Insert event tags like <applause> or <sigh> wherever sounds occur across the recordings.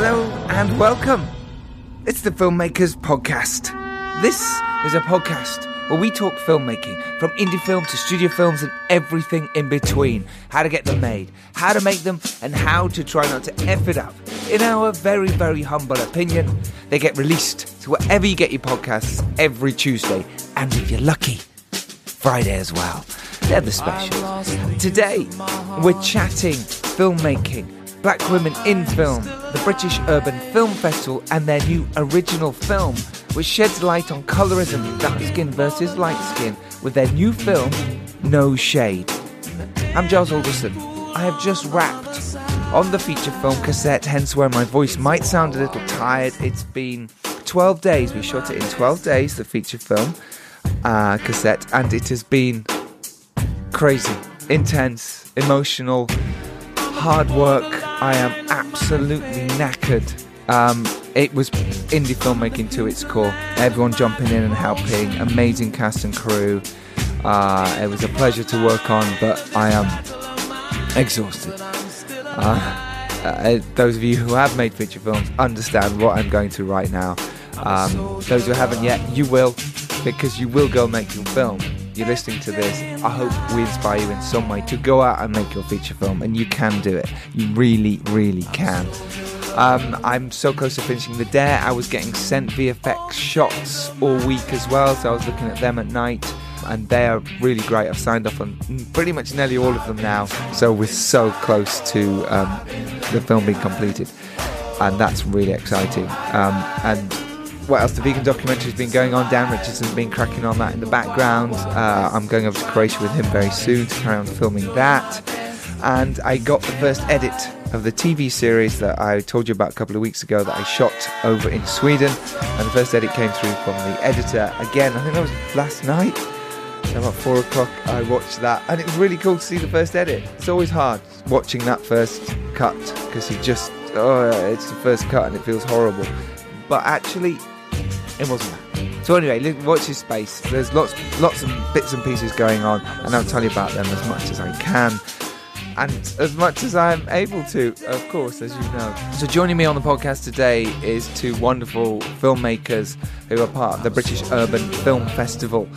Hello and welcome. It's the Filmmakers Podcast. This is a podcast where we talk filmmaking from indie film to studio films and everything in between. How to get them made, how to make them, and how to try not to F it up. In our very, very humble opinion, they get released to wherever you get your podcasts every Tuesday, and if you're lucky, Friday as well. They're the specials. Today, we're chatting filmmaking, black women in film, the British Urban Film Festival, and their new original film, which sheds light on colorism, dark skin versus light skin, with their new film, No Shade. I'm Giles Alderson. I have just wrapped on the feature film cassette, hence where my voice might sound a little tired. It's been 12 days. We shot it in 12 days, the feature film uh, cassette, and it has been crazy, intense, emotional, hard work. I am absolutely knackered. Um, it was indie filmmaking to its core. Everyone jumping in and helping, amazing cast and crew. Uh, it was a pleasure to work on, but I am exhausted. Uh, uh, those of you who have made feature films understand what I'm going through right now. Um, those who haven't yet, you will, because you will go make your film. You're listening to this. I hope we inspire you in some way to go out and make your feature film, and you can do it. You really, really can. Um, I'm so close to finishing the Dare. I was getting sent VFX shots all week as well, so I was looking at them at night, and they are really great. I've signed off on pretty much nearly all of them now, so we're so close to um, the film being completed, and that's really exciting. Um, and what else? The vegan documentary's been going on. Dan Richardson's been cracking on that in the background. Uh, I'm going over to Croatia with him very soon to carry on filming that. And I got the first edit of the TV series that I told you about a couple of weeks ago that I shot over in Sweden. And the first edit came through from the editor. Again, I think that was last night. So about four o'clock, I watched that, and it was really cool to see the first edit. It's always hard watching that first cut because you just, oh, it's the first cut and it feels horrible. But actually, it wasn't that. So anyway, watch his space. There's lots, lots of bits and pieces going on, and I'll tell you about them as much as I can, and as much as I'm able to, of course, as you know. So joining me on the podcast today is two wonderful filmmakers who are part of the British Urban Film Festival.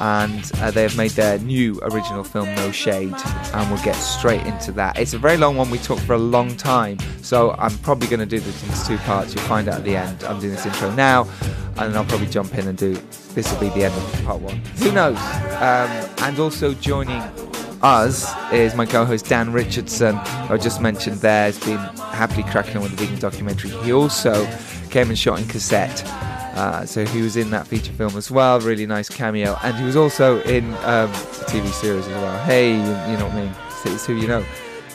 And uh, they have made their new original film, No Shade, and we'll get straight into that. It's a very long one. We talked for a long time, so I'm probably going to do this in two parts. You'll find out at the end. I'm doing this intro now, and then I'll probably jump in and do this will be the end of part one. Who knows? Um, and also joining us is my co-host Dan Richardson, I just mentioned there, has been happily cracking on with the vegan documentary. He also came and shot in cassette. Uh, so he was in that feature film as well, really nice cameo, and he was also in um, a TV series as well. Hey, you, you know what I mean? It's, it's who you know.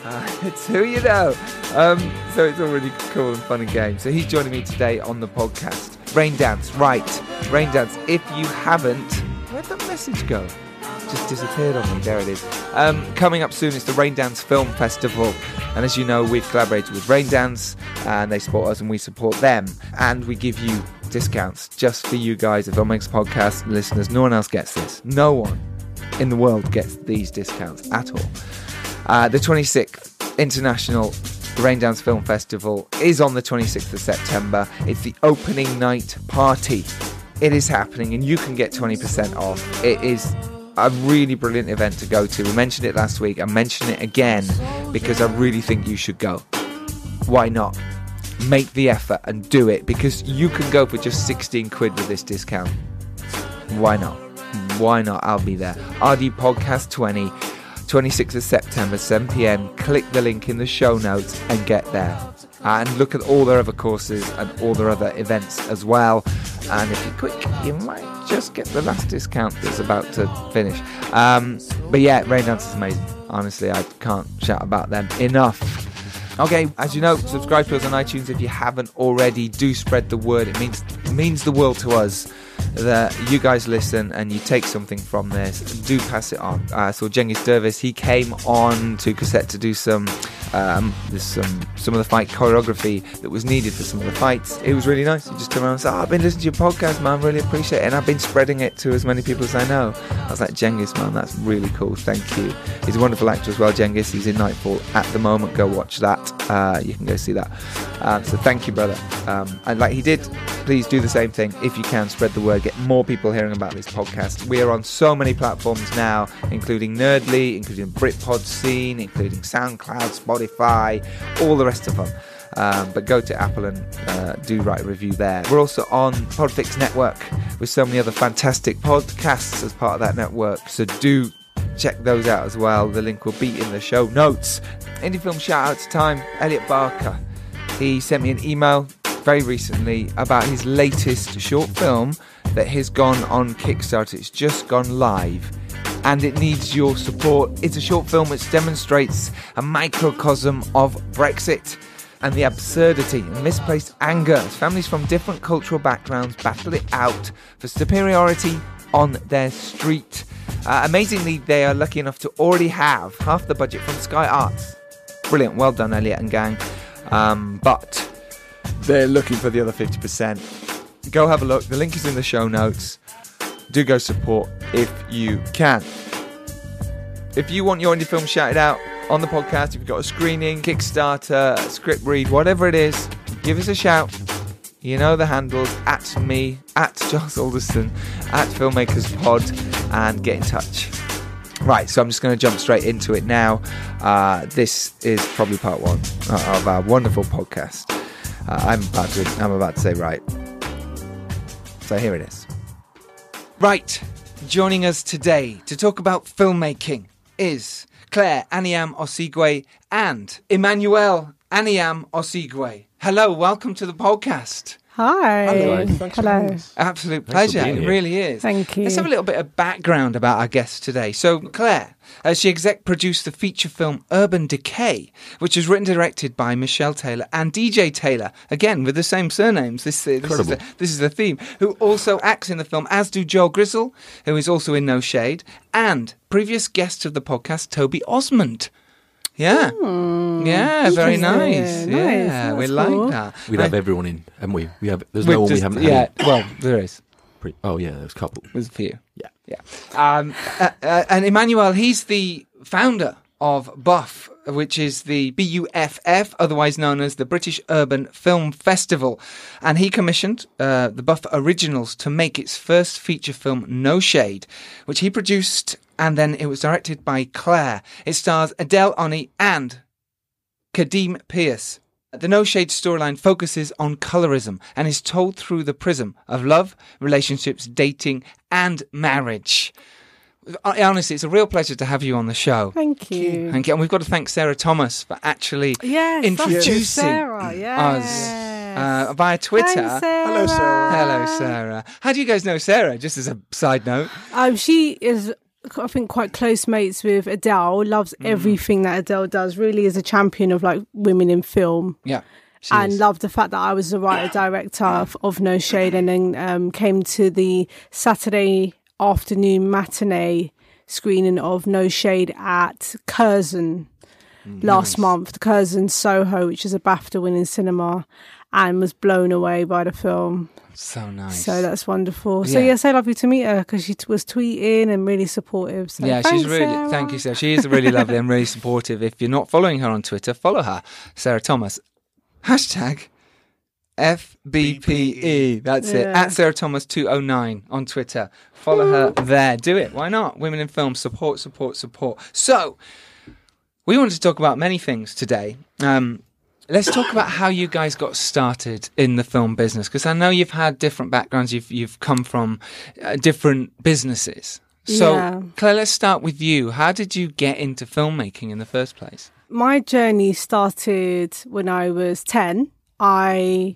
Uh, <laughs> it's who you know. Um, so it's all really cool and fun and game. So he's joining me today on the podcast. Raindance, right? Raindance. If you haven't, where'd that message go? Just disappeared on me. There it is. Um, coming up soon is the Raindance Film Festival, and as you know, we've collaborated with Raindance, and they support us, and we support them, and we give you discounts just for you guys, the Filmmakers Podcast listeners. No one else gets this. No one in the world gets these discounts at all. Uh, the 26th International Raindance Film Festival is on the 26th of September. It's the opening night party. It is happening, and you can get 20% off. It is a really brilliant event to go to. We mentioned it last week. I mention it again because I really think you should go. Why not? Make the effort and do it because you can go for just 16 quid with this discount. Why not? Why not? I'll be there. RD Podcast 20, 26th of September, 7 pm. Click the link in the show notes and get there. And look at all their other courses and all their other events as well. And if you're quick, you might just get the last discount that's about to finish. Um, but yeah, Raindance is amazing. Honestly, I can't shout about them enough. Okay, as you know, subscribe to us on iTunes if you haven't already. Do spread the word. It means means the world to us that you guys listen and you take something from this. Do pass it on. Uh, so Cengiz Dervis, he came on to cassette to do some Um, some some of the fight choreography that was needed for some of the fights. It was really nice. You just turn around and say, oh, "I've been listening to your podcast, man. Really appreciate it." And I've been spreading it to as many people as I know. I was like, "Cengiz, man, that's really cool. Thank you." He's a wonderful actor as well, Cengiz. He's in Nightfall at the moment. Go watch that. Uh, you can go see that. Um, so thank you, brother. Um, and like he did, please do the same thing if you can. Spread the word. Get more people hearing about this podcast. We are on so many platforms now, including Nerdly, including Britpod Scene, including SoundCloud, Spotify, all the rest of them. Um, but go to Apple and uh, do write a review there. We're also on Podfix Network with so many other fantastic podcasts as part of that network. So do check those out as well. The link will be in the show notes. Indie film shout out to time, Elliot Barker. He sent me an email very recently about his latest short film that has gone on Kickstarter. It's just gone live and it needs your support. It's a short film which demonstrates a microcosm of Brexit and the absurdity and misplaced anger as families from different cultural backgrounds battle it out for superiority on their street. Uh, amazingly, they are lucky enough to already have half the budget from Sky Arts. Brilliant, well done, Elliot and gang. Um, but they're looking for the other 50%. Go have a look. The link is in the show notes. Do go support if you can. If you want your indie film shouted out on the podcast, if you've got a screening, Kickstarter, script read, whatever it is, give us a shout. You know the handles at me, at Giles Alderson, at Filmmakers Pod, and get in touch. Right, so I'm just going to jump straight into it now. Uh, this is probably part one of our wonderful podcast. Uh, I'm about to, I'm about to say right. So here it is. Right, joining us today to talk about filmmaking is Clare Anyiam-Osigwe and Emmanuel Anyiam-Osigwe. Hello, welcome to the podcast. Hi. Hello. Thanks Hello. Absolute Thanks pleasure. It really is. Thank you. Let's have a little bit of background about our guest today. So, Clare, uh, she exec produced the feature film Urban Decay, which was written and directed by Michelle Taylor and DJ Taylor, again with the same surnames. This, uh, this, is, the, this is the theme. Who also acts in the film, as do Joel Grizzle, who is also in No Shade, and previous guest of the podcast, Toby Osmond. Yeah. yeah, very nice. interesting. Yeah, Nice, we that's like that. We'd have everyone in, haven't we? We have. There's We've no one we haven't Yeah, had. Well, there is. Pre- oh yeah, there's a couple. There's a few. Yeah. Yeah. Um, uh, uh, and Emmanuel, he's the founder of Buff, which is the BUFF, otherwise known as the British Urban Film Festival. And he commissioned uh, the Buff Originals to make its first feature film, No Shade, which he produced, and then it was directed by Clare. It stars Adele Oni and Kadeem Pierce. The No Shade storyline focuses on colorism and is told through the prism of love, relationships, dating, and marriage. Honestly, it's a real pleasure to have you on the show. Thank you. Thank you. And we've got to thank Sarah Thomas for actually Yes, introducing Sarah. Yes. us uh, via Twitter. Thanks, Sarah. Hello, Sarah. Hello, Sarah. How do you guys know Sarah? Just as a side note. Um, she is, I think, quite close mates with Adele. Loves Mm. everything that Adele does. Really is a champion of like women in film. Yeah. and is. loved the fact that I was the writer <coughs> director of, of No Shade, and then um, came to the Saturday afternoon matinee screening of No Shade at Curzon Mm. last month, the Curzon Soho, which is a BAFTA winning cinema, and was blown away by the film. so nice. So that's wonderful. So Yeah. yeah, so lovely to meet her because she t- was tweeting and really supportive. So yeah, she's really. Sarah. Thank you, Sarah. She is really lovely and really supportive. If you're not following her on Twitter, follow her, Sarah Thomas. Hashtag FBPE. That's it. At Sarah Thomas 209 on Twitter. Follow her there. Do it. Why not? Women in film. Support, support, support. So, we wanted to talk about many things today. Um, let's talk about how you guys got started in the film business because I know you've had different backgrounds. You've you've come from uh, different businesses. So, Yeah. Clare, let's start with you. How did you get into filmmaking in the first place? my journey started when I was 10. I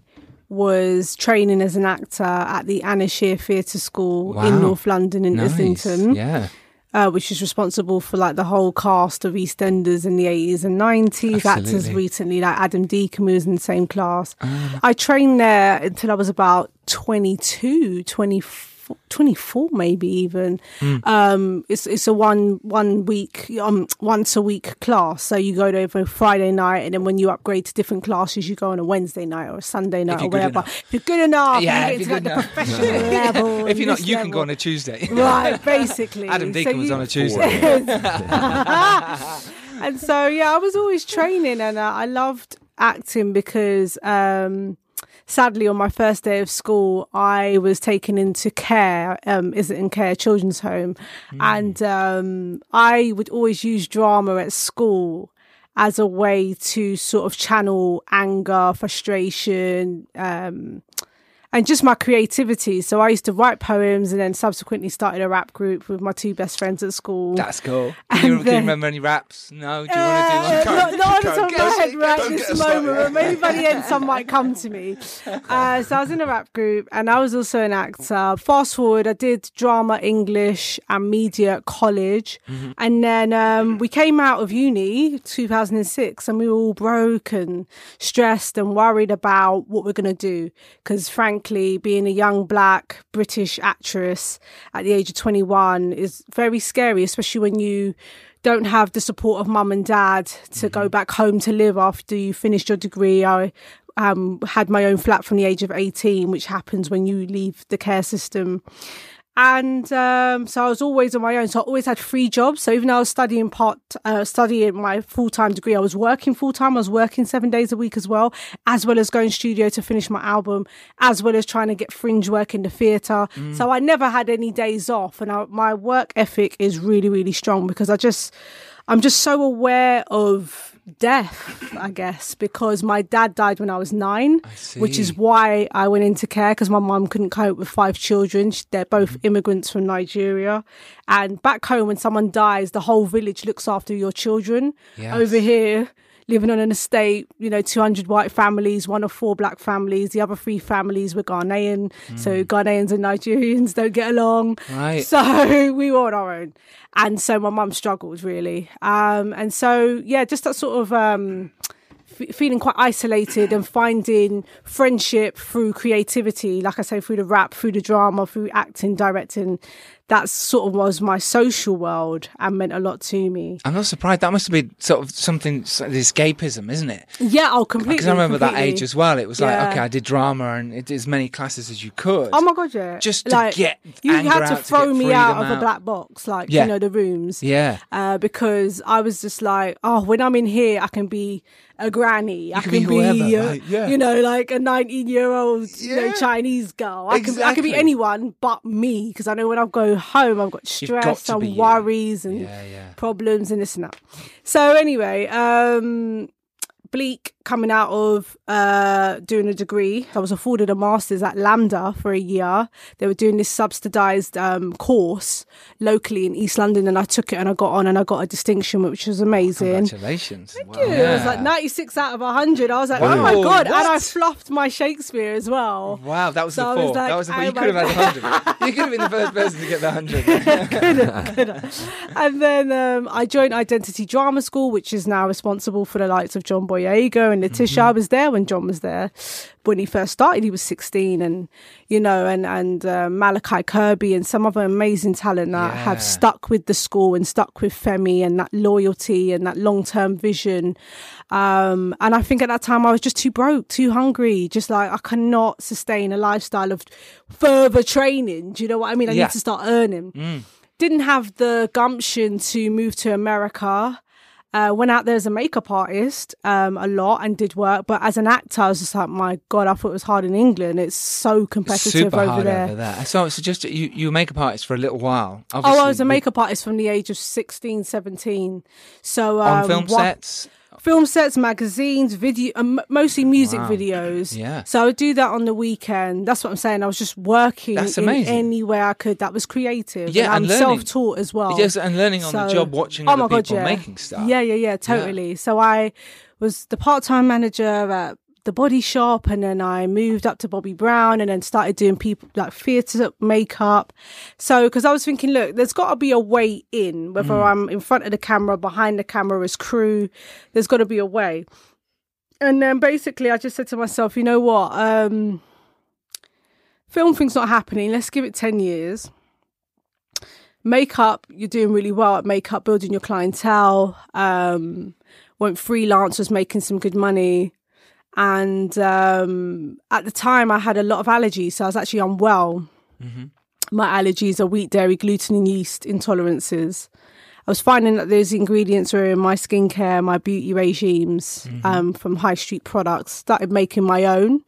was training as an actor at the Anna Scher Theatre School Wow. in North London in Nice. Islington, Yeah. Uh, which is responsible for like the whole cast of EastEnders in the 80s and 90s. Actors recently, like Adam Deacon, who was in the same class. I trained there until I was about 22, 24, 24 maybe even. Hmm. Um, it's it's a one one week um once a week class. So you go to every Friday night, and then when you upgrade to different classes, you go on a Wednesday night or a Sunday night or whatever. enough. If you're good enough, Yeah, you if get you're like the enough. professional <laughs> level. if you're not, you can go on a Tuesday. <laughs> Right, basically. Adam So Deacon was you- on a Tuesday. <laughs> and so yeah, I was always training, and uh, I loved acting because um, sadly, on my first day of school, I was taken into care, um, is it in care children's home, and um, I would always use drama at school as a way to sort of channel anger, frustration. Um, and just my creativity. So I used to write poems and then subsequently started a rap group with my two best friends at school. That's cool. Can you, And can you remember any raps? No. Do you Uh, want to do one? not, not on the top of my head right don't this moment, but maybe by the end some might come to me. <laughs> Uh, so I was in a rap group and I was also an actor. Fast forward, I did drama, English, and media at college. Mm-hmm. And then um, we came out of uni 2006 and we were all broke and stressed and worried about what we're going to do. Because frankly, being a young black British actress at the age of 21 is very scary, especially when you don't have the support of mum and dad to go back home to live after you finished your degree. I um, had my own flat from the age of 18, which happens when you leave the care system. And um, so I was always on my own. So I always had free jobs. So even though I was studying part, uh, studying my full time degree, I was working full time. I was working seven days a week as well, as well as going studio to finish my album, as well as trying to get fringe work in the theatre. So I never had any days off. And I, my work ethic is really, really strong because I just, I'm just so aware of death, I guess, because my dad died when I was nine, which is why I went into care because my mum couldn't cope with five children. They're both Mm-hmm. immigrants from Nigeria. And back home, when someone dies, the whole village looks after your children. Yes. Over here, living on an estate, you know, 200 white families, one of four black families, the other three families were Ghanaian. So Ghanaians and Nigerians <laughs> don't get along. Mm. Right. So <laughs> we were on our own. And so my mum struggled really. Um, and so, yeah, just that sort of, um, f- feeling quite isolated and finding friendship through creativity, like I say, through the rap, through the drama, through acting, directing. That sort of was my social world and meant a lot to me. I'm not surprised. That must have been sort of something, of escapism, isn't it? Yeah, oh, completely. Because I remember that age as well. It was like, Yeah. okay, I did drama and it did as many classes as you could. Oh my god, yeah. Just to like, get you had to out, throw get me out of a black box, like Yeah. you know the rooms. Yeah. Uh, because I was just like, oh, when I'm in here, I can be a granny. I can can be be, whoever, uh, right, yeah. you know, like a 19 year old, you know, Chinese girl. I can, I can be anyone but me because I know when I go home, I've got got stress be and you. worries and Yeah, yeah. problems and this and that. So anyway, um, Bleak coming out of uh, doing a degree. I was afforded a master's at LAMDA for a year. They were doing this subsidized um, course locally in East London, and I took it and I got on and I got a distinction, which was amazing. Congratulations. Thank wow. It was like 96 out of 100. I was like, oh my God. And I What? fluffed my Shakespeare as well. Wow, that was So the four. like, that was the four. oh You could have had hundred. you could have been the first person to get the hundred. <laughs> and then um, I joined Identity Drama School, which is now responsible for the likes of John Boyega and Letitia. Mm-hmm. I was there when John was there. When he first started, he was 16, and you know, and and uh, Malachi Kirby and some other amazing talent that have stuck with the school and stuck with Femi and that loyalty and that long term vision. Um, and I think at that time I was just too broke, too hungry, just like I cannot sustain a lifestyle of further training. Do you know what I mean? I Yeah. need to start earning didn't have the gumption to move to America. Uh, went out there as a makeup artist um, a lot and did work, but as an actor, I was just like, my god, I thought it was hard in England. It's so competitive Super over hard there. over there. So, so just you, you were makeup artist for a little while. Oh, I was a makeup artist from the age of 16, 17. So on um, film what- sets. Film sets, magazines, video, um, mostly music Wow. videos. Yeah. So I would do that on the weekend. That's what I'm saying. I was just working That's in amazing. any way I could. That was creative. Yeah, and I'm and learning. self-taught as well. Yes, and learning on the job, watching Oh my God, yeah. making stuff. Yeah, yeah, yeah, totally. So I was the part-time manager at the body shop and then I moved up to Bobbi Brown and then started doing people like theatre makeup. So, cause I was thinking, look, there's got to be a way in, whether Mm. I'm in front of the camera, behind the camera as crew, there's got to be a way. And then basically I just said to myself, you know what? Um, film thing's not happening. Let's give it 10 years. Makeup, you're doing really well at makeup, building your clientele. Um, went freelance, was making some good money. And um, at the time, I had a lot of allergies, so I was actually unwell. My allergies are wheat, dairy, gluten, and yeast intolerances. I was finding that those ingredients were in my skincare, my beauty regimes um, from high street products. Started making my own.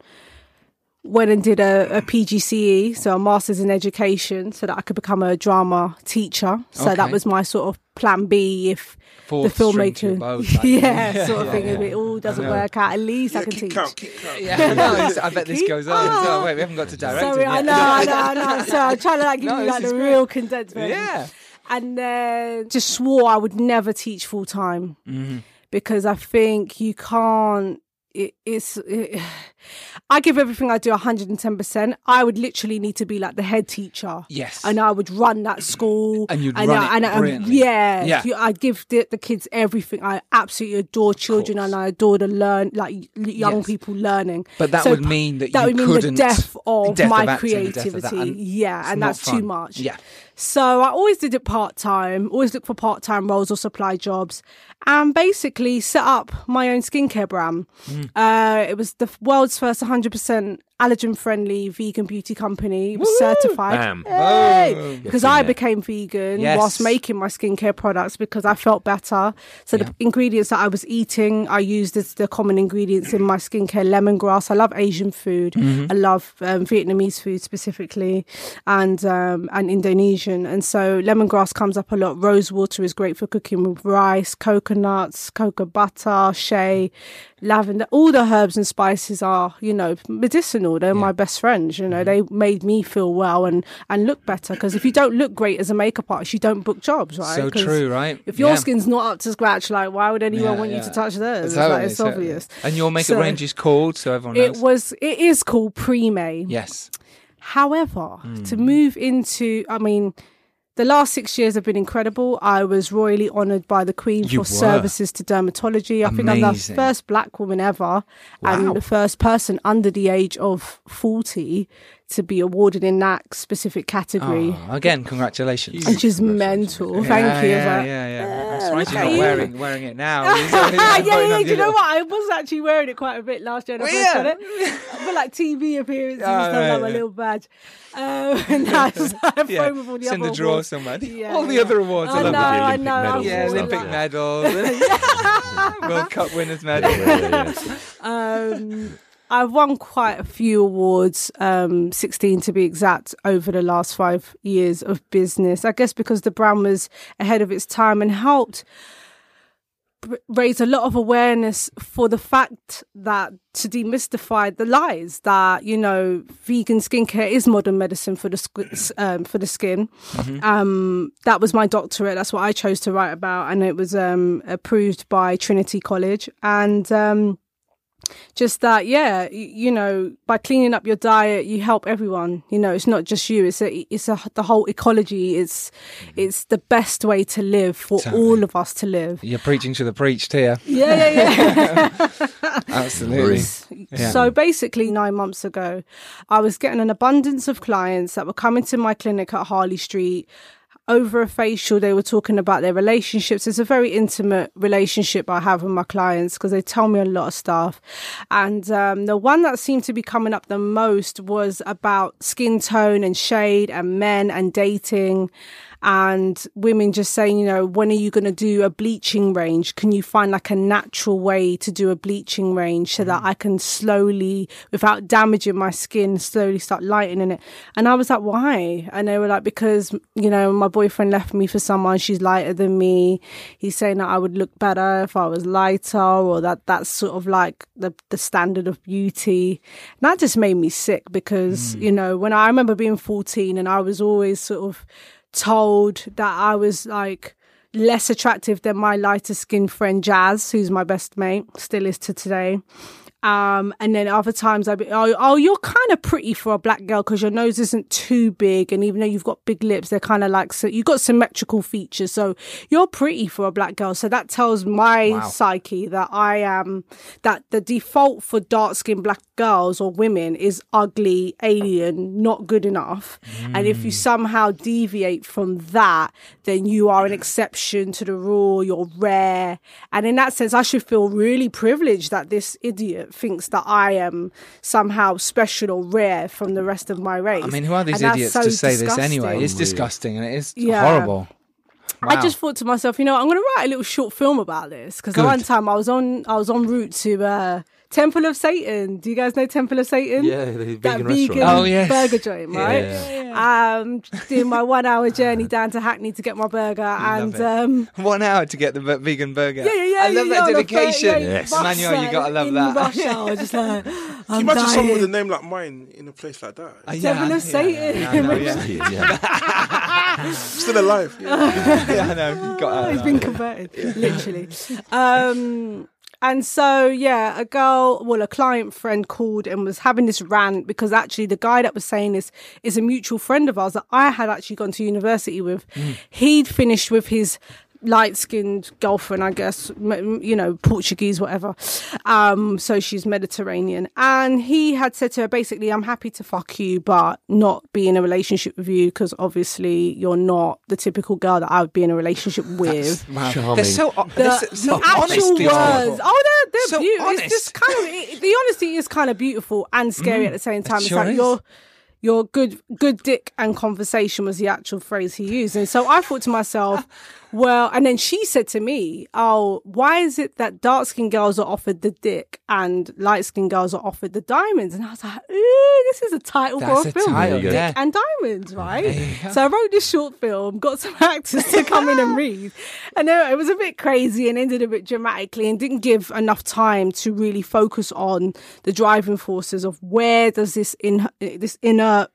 Went and did a, a PGCE, so a master's in education, so that I could become a drama teacher. So that was my sort of plan B if Fourth the string to your filmmaker, bow type yeah, thing. sort of thing. If it all doesn't work out, at least I can keep teach. count, keep count. Yeah, <laughs> no, I bet this Keep- goes on. as well. Ah. Wait, we haven't got to direct Sorry, it I know, I know, I know. <laughs> So I'm trying to like give No, you like is the great. real condensed version. Yeah. And then just swore I would never teach full time Mm-hmm. because I think you can't. It, it's. It, I give everything I do 110%. I would literally need to be like the head teacher. Yes. And I would run that school. And you'd and run I, it and I- brilliantly. yeah. Yeah. I give the, the kids everything. I absolutely adore children and I adore to learn, like young Yes. people learning. But that So would mean that that you would mean couldn't- the death of death my of acting, the of that, creativity. and yeah, and that's too much. Yeah. So I always did it part time, always look for part time roles or supply jobs, and basically set up my own skincare brand. Mm. Uh, it was the world's first 100% allergen friendly vegan beauty company. Was certified. Bam. Boom. Because You're I became vegan Yes. whilst making my skincare products because I felt better. So Yeah. the ingredients that I was eating, I used as the common ingredients in my skincare. Lemongrass. I love Asian food. Mm-hmm. I love um, Vietnamese food specifically, and um, and Indonesian. And so lemongrass comes up a lot. Rose water is great for cooking with rice, coconuts, cocoa butter, shea, lavender. All the herbs and spices are, you know, medicinal. They're my best friends. You know, they made me feel well and and look better. Because if you don't look great as a makeup artist, you don't book jobs, right? So true, right? If your Yeah. skin's not up to scratch, like why would anyone Yeah, want you to touch theirs? It's, like, it's totally. obvious. And your makeup So- range is called, so everyone It knows. was. It is called Premae. yes. However, Hmm. to move into, I mean, the last six years have been incredible. I was royally honoured by the Queen You for were. services to dermatology. I think I'm the first black woman ever and the first person under the age of 40 to be awarded in that specific category. Oh, again, congratulations. Which is mental. Yeah, Thank you. Yeah, It's yeah, yeah. I'm surprised look you're not you. wearing, wearing it now. <laughs> yeah, yeah, do you know what? I was actually wearing it quite a bit last year. And I Well, yeah. <laughs> it. For like TV appearances Oh, and stuff, right, like my yeah. little badge. Um, <laughs> and that's I've Yeah, with all the it's in other the drawer awards. somewhere. Yeah, All the yeah. other awards. I I love know, that. I Olympic know. medals Yeah, and stuff, Olympic yeah. medals, World Cup winners medal. Yeah, yeah, yeah. um, I've won quite a few awards, um, 16 to be exact, over the last five years of business. I guess because the brand was ahead of its time and helped raise a lot of awareness for the fact that to demystify the lies that you know vegan skincare is modern medicine for the squ- um, for the skin. Um, that was my doctorate. That's what I chose to write about, and it was um, approved by Trinity College. And um, just that yeah you know by cleaning up your diet you help everyone you know it's not just you it's a it's a the whole ecology it's mm-hmm. it's the best way to live for Totally. all of us to live You're preaching to the preached here. yeah yeah yeah <laughs> Absolutely. Yeah. so basically 9 months ago i was getting an abundance of clients that were coming to my clinic at harley street over a facial, they were talking about their relationships. It's a very intimate relationship I have with my clients because they tell me a lot of stuff. And um, the one that seemed to be coming up the most was about skin tone and shade and men and dating and women just saying, you know, when are you going to do a bleaching range? Can you find like a natural way to do a bleaching range so that mm. I can slowly, without damaging my skin, slowly start lightening it? And I was like, why? And they were like, because, you know, my boyfriend left me for someone, she's lighter than me. He's saying that I would look better if I was lighter or that that's sort of like the, the standard of beauty. And that just made me sick because, mm. you know, when I remember being 14 and I was always sort of, told that I was like less attractive than my lighter skinned friend Jazz, who's my best mate, still is to today. Um, and then other times I'd be, oh, oh you're kind of pretty for a black girl because your nose isn't too big. And even though you've got big lips, they're kind of like, so you've got symmetrical features. So you're pretty for a black girl. So that tells my Wow. psyche that I am, that the default for dark skinned black girls or women is ugly, alien, not good enough. And if you somehow deviate from that, then you are an exception to the rule. You're rare. And in that sense, I should feel really privileged that this idiot thinks that I am somehow special or rare from the rest of my race. I mean, who are these And idiots so to say this anyway? It's disgusting and it is Yeah. horrible. I just thought to myself, you know, I'm going to write a little short film about this because one time I was on I was en route to uh, Temple of Seitan. Do you guys know Temple of Seitan? Yeah, the that vegan vegan restaurant. Oh, yes. burger joint, Yeah, right? yeah, Um, doing my one hour journey down to Hackney to get my burger, and um, One hour to get the v- vegan burger. yeah, yeah, yeah. I love yeah, that dedication. 38 Yes. bus, Emmanuel, you gotta love in that. Rush hour, <laughs> just like, Can I'm you imagine someone with a name like mine in a place like that? Uh, yeah, Temple of yeah, Seitan. yeah, I yeah. yeah. Still alive. Yeah. yeah, I know. <laughs> <laughs> Got Oh, uh, he's been converted, literally. Um, and so, yeah, a girl, well, a client friend called and was having this rant because actually the guy that was saying this is a mutual friend of ours that I had actually gone to university with. Mm. He'd finished with his light skinned girlfriend, I guess, you know, Portuguese, whatever. Um, so she's Mediterranean. And he had said to her, basically, I'm happy to fuck you, but not be in a relationship with you because obviously you're not the typical girl that I would be in a relationship with. Wow. Charming. They're so, o- The, they're so, the actual honest, words. Oh, they're, they're So beautiful. honest. It's just kind of it, the honesty is kind of beautiful and scary at the same time. It's sure like is. your your good good dick and conversation was the actual phrase he used, and so I thought to myself, well, and then she said to me, "Oh, why is it that dark skinned girls are offered the dick and light skinned girls are offered the diamonds?" And I was like, "Ooh, this is a title That's for a a film." title, go. yeah. and diamonds, right? So I wrote this short film, got some <laughs> actors to come in and <laughs> read. And then it was a bit crazy and ended a bit dramatically and didn't give enough time to really focus on the driving forces of where does this in uh, this inner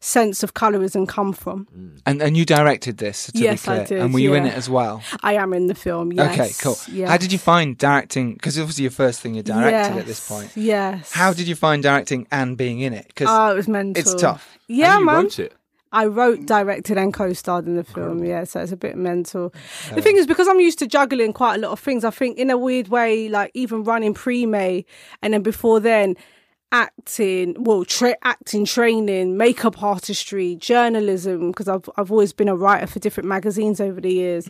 sense of colorism come from. Mm. And and you directed this, to Yes, be I did, and were you in it as well? I am in the film, yes. Okay, cool. Yes. How did you find directing? Because obviously your first thing you directed at this point. Yes. How did you find directing and being in it? Because Oh, it was mental. it's tough. Yeah, and you man. wrote it. I wrote, directed, and co-starred in the film. Yeah, so it's a bit mental. The thing is, because I'm used to juggling quite a lot of things, I think in a weird way, like even running Premae, and then before then, acting, well, tra- acting training, makeup artistry, journalism, because I've I've always been a writer for different magazines over the years.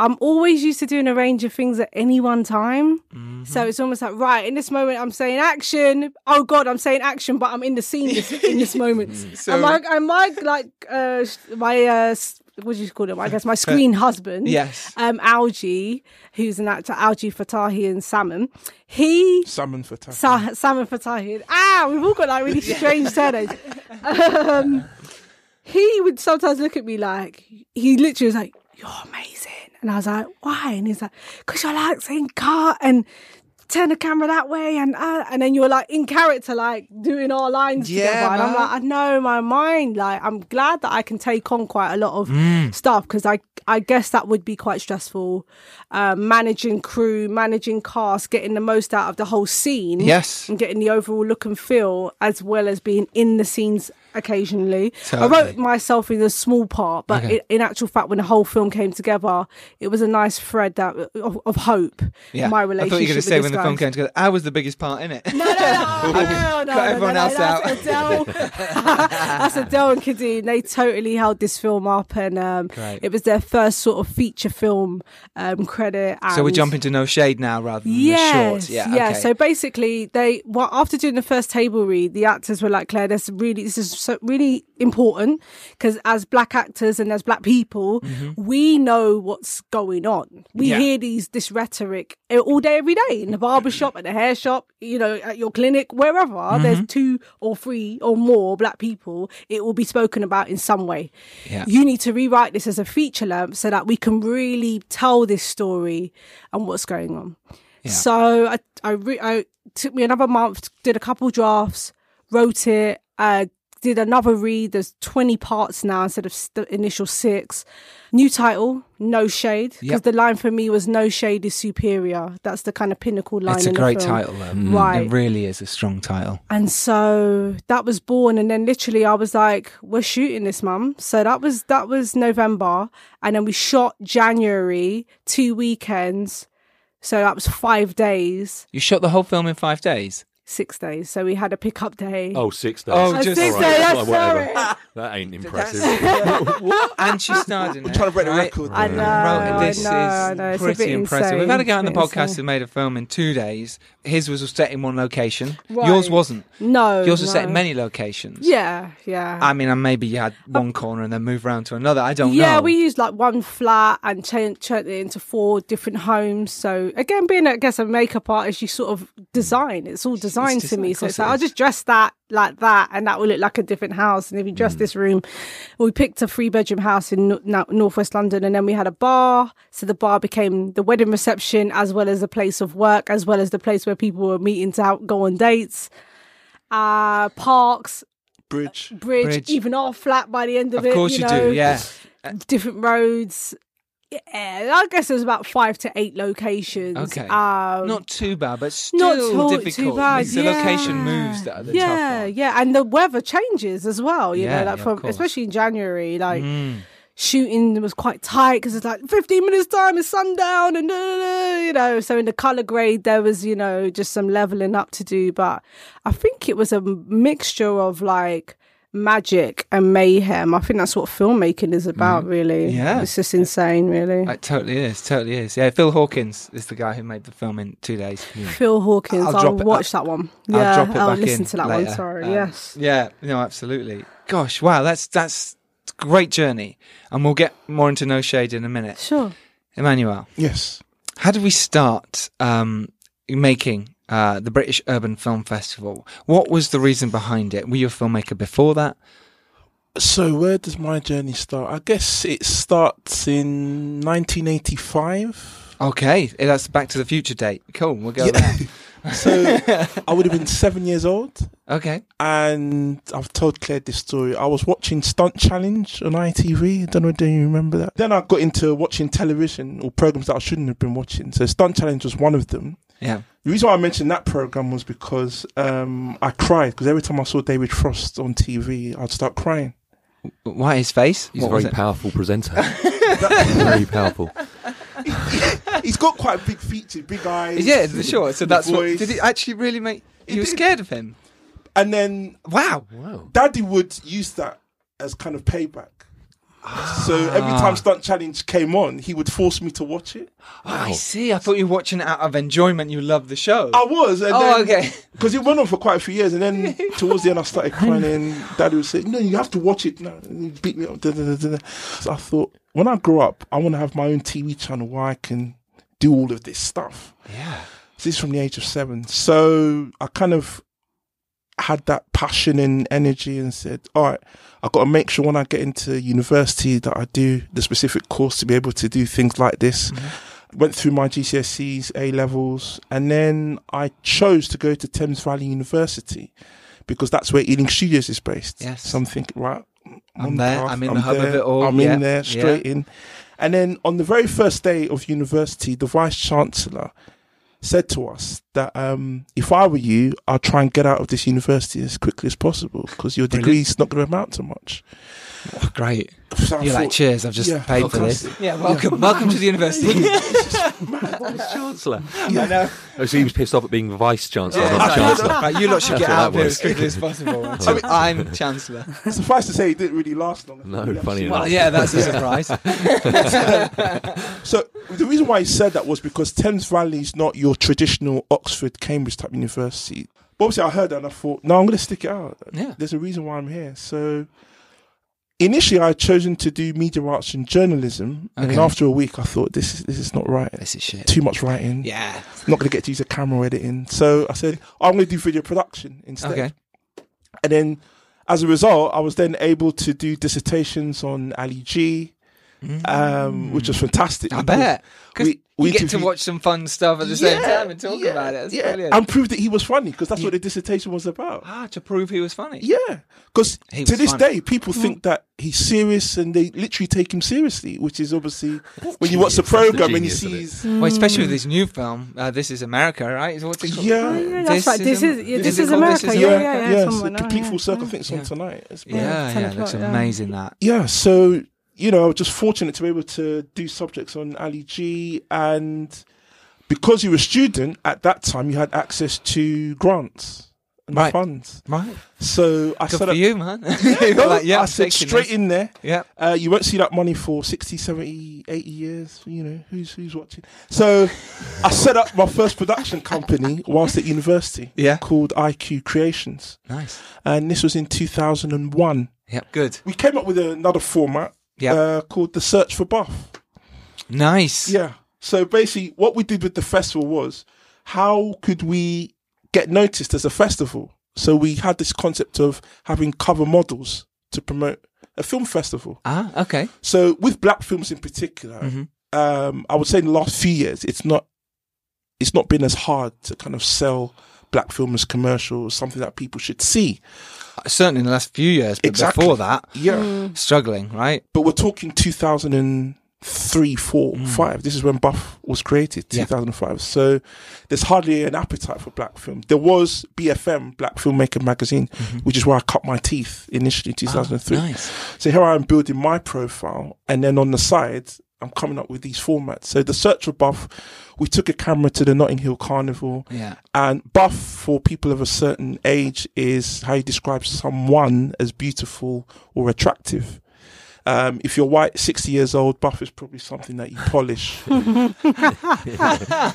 I'm always used to doing a range of things at any one time. So it's almost like, right, in this moment, I'm saying action. Oh God, I'm saying action, but I'm in the scene this, in this <laughs> moment. So- am I, am I like, uh, my, uh, what do you call him? I guess my <laughs> screen husband. Yes. Um, Algie, who's an actor, Algie Fatahi and Salmon. He, Salmon for taco. Sa- Salmon Fatahi. Ah, we've all got like really <laughs> strange surnames. Um, he would sometimes look at me like, he literally was like, you're amazing. And I was like, why? And he's like, because you're like saying cut and turn the camera that way. And uh, and then you're like in character, like doing our lines Yeah, together. And I'm like, I know my mind. Like, I'm glad that I can take on quite a lot of Mm. stuff because I, I guess that would be quite stressful. Um, managing crew, managing cast, getting the most out of the whole scene Yes. and getting the overall look and feel as well as being in the scenes occasionally. I wrote myself in a small part, but Okay. in, in actual fact, when the whole film came together, it was a nice thread that of, of hope. Yeah. my I relationship. thought you were going to say when the film came together, I was the biggest part in it. No, no, no, no, <laughs> no, no, Cut everyone no, else that's out. <laughs> Adele. <laughs> that's Adele and Kadeem. They totally held this film up, and um, it was their first sort of feature film um, credit. so we're jumping to No Shade now rather than the Yes, short. Yeah, okay. So basically, they well after doing the first table read, the actors were like, "Clare, this really, this is so really important because as black actors and as black people, we know what's going on. We Yeah. hear these this rhetoric all day, every day in the barber shop, at the hair shop, you know, at your clinic, wherever. There's two or three or more black people. It will be spoken about in some way. Yeah. You need to rewrite this as a feature length so that we can really tell this story and what's going on. So I, I, re- I took me another month, did a couple drafts, wrote it, uh, did another read. There's 20 parts now instead of the initial six. New title, No Shade, because Yep. the line for me was No Shade is superior. That's the kind of pinnacle line. It's a great title, though. Mm. Right. It really is a strong title. And so that was born, and then literally I was like, "We're shooting this, mum." So that was that was November, and then we shot January, two weekends. So that was five days, You shot the whole film in five days. Six days. So we had a pickup day. Oh, six days. Oh, Uh, just- six All right, days. well, That's whatever. sorry. That ain't impressive. <laughs> what? And she starred in We're trying to break the right? record. I know, Right, I this know, I know. is It's a pretty bit impressive. We've had a guy on the podcast insane. who made a film in two days. His was set in one location. Right. Yours wasn't. No, Yours was set in many locations. Yeah, yeah. I mean, and maybe you had one corner and then move around to another. I don't yeah, know. Yeah, we used like one flat and turned turned it into four different homes. So again, being I guess a makeup artist, you sort of design. It's all designed to me. of So it's like I'll just dress that like that, and that will look like a different house. And if you dress Mm. this room, we picked a three bedroom house in no- no- northwest London, and then we had a bar. So the bar became the wedding reception, as well as the place of work, as well as the place where people were meeting to out, go on dates. Uh parks, Bridge. bridge, Bridge. even our flat by the end of, Of it. Of course you, know do. Yeah. different roads. Yeah, I guess there's about five to eight locations. Okay. Um, Not too bad, but still not too, difficult. too bad. It's the yeah. location moves that are the yeah, yeah, and the weather changes as well. You Yeah, know, like yeah, from especially in January, like Mm. shooting was quite tight because it's like 15 minutes time is sundown and da, da, da, you know so in the color grade there was you know just some leveling up to do but i think it was a mixture of like magic and mayhem i think that's what filmmaking is about really Mm. Yeah. it's just insane really It totally is. Totally is. Yeah, Phil Hawkins is the guy who made the film in two days. <laughs> Phil Hawkins. I'll I'll, drop it- watch that one. I'll Yeah, drop it I'll back listen in to that later. one. Sorry. Um, yes. Yeah, no, absolutely. Gosh, wow, that's that's great journey, and we'll get more into No Shade in a minute. Sure. Emmanuel, Yes. how did we start um, making uh, the British Urban Film Festival? What was the reason behind it? Were you a filmmaker before that? So where does my journey start? I guess it starts in 1985. Okay, that's Back to the Future date. Cool, we'll go Yeah. there. <laughs> So I would have been <laughs> seven years old, Okay, and I've told Clare this story. I was watching Stunt Challenge on ITV. I don't know, do you remember that? Then I got into watching television or programs that I shouldn't have been watching. So Stunt Challenge was one of them. Yeah. The reason why I mentioned that program was because um, I cried because every time I saw David Frost on TV, I'd start crying. Why his face? He's What a <laughs> very powerful presenter. very powerful. He's got quite big features, big eyes. Yeah, sure. So the that's what. Did it actually really make It you were did. scared of him? And then Wow. Wow. Daddy would use that as kind of payback. So every Ah. time Stunt Challenge came on, he would force me to watch it. Oh, I see. I thought you were watching it out of enjoyment. You love the show. I was, and Oh, then, okay. <laughs> Because it went on for quite a few years, and then <laughs> towards the end, I started crying. And Daddy would say, "No, you have to watch it." No, and he'd beat me up. Da, da, da, da, da. So I thought, when I grow up, I want to have my own TV channel where I can do all of this stuff. Yeah. This is from the age of seven. So I kind of had that passion and energy and said, all right, I've got to make sure when I get into university that I do the specific course to be able to do things like this. Mm-hmm. Went through my GCSEs, A levels, and then I chose to go to Thames Valley University because that's where Ealing Studios is based. Yes. So I'm thinking, right, I'm on there, path, I'm in the hub of it all, I'm yeah, in there, yeah. straight in. And then on the very first day of university, the vice chancellor said to us that um, if I were you, I'd try and get out of this university as quickly as possible because your Brilliant. degree's not going to amount to much. Oh, great. So You're like, cheers. I've just yeah, paid for this. Yeah. Welcome. Welcome to the university. <laughs> Vice Chancellor. I know. Oh, so he was pissed off at being Vice Chancellor, Yeah, not right. Chancellor. Right, you lot should That's get what out that of here was. as quickly as possible. <laughs> I'm Chancellor. Suffice to say, it didn't really last long. No, We funny enough. Well, yeah, that's a surprise. <laughs> So the reason why he said that was because Thames Valley is not your traditional Oxford, Cambridge type university. But obviously, I heard that and I thought, no, I'm going to stick it out. Yeah. There's a reason why I'm here. So initially, I had chosen to do media arts and journalism, and then after a week, I thought this is this is not right. This is shit. Too much writing. Yeah. Not going to get to use a camera editing. So I said, I'm going to do video production instead. Okay. And then as a result, I was then able to do dissertations on Ali G, um, which was fantastic. I bet. Because we- we you get to watch some fun stuff at the same Yeah, time and talk yeah, about it. That's yeah. brilliant. And prove that he was funny because that's what the dissertation was about. ah, to prove he was funny. Yeah, because to this funny. day, people think that he's serious and they literally take him seriously, which is obviously when you watch the Genius. That's the program and he genius of it. Well, especially with this new film, uh, This is America, right? Is what's it called? Yeah. Oh, yeah, that's right. This is- yeah, this is called America. This Yeah, yeah, yeah. yeah, it's it's on a now, complete full circle. I think it's on tonight. Yeah, yeah, it looks amazing. That yeah. So you know, I was just fortunate to be able to do subjects on Ali G, and because you were a student at that time, you had access to grants and Right. funds. right. So I Good set for up. you, man. <laughs> No, like, yeah, I said straight this. in there. Yeah. Uh, you won't see that money for 60, 70, 80 years. You know, who's who's watching. So I set up my first production company whilst at university Yeah. called IQ Creations. Nice. And this was in 2001. Yep. Good. We came up with another format Yep. uh, called The Search for Buff. Nice. Yeah. So basically, what we did with the festival was how could we get noticed as a festival? So we had this concept of having cover models to promote a film festival. Ah. Okay. So with black films in particular, Mhm. um, I would say in the last few years, it's not it's not been as hard to kind of sell black film as commercial, something that people should see. Certainly in the last few years, but Exactly. before that, Yeah, struggling, right? but we're talking 2003, 4, 5. This is when Buff was created, Mm. Yeah. 2005. So there's hardly an appetite for black film. There was BFM, Black Filmmaker Magazine, which is where I cut my teeth initially, 2003. Mm-hmm. Ah, nice. So here I am building my profile, and then on the side, I'm coming up with these formats. So the search for Buff, we took a camera to the Notting Hill Carnival, Yeah. and Buff for people of a certain age is how you describe someone as beautiful or attractive. Um, if you're white, 60 years old, buff is probably something that you polish, <laughs>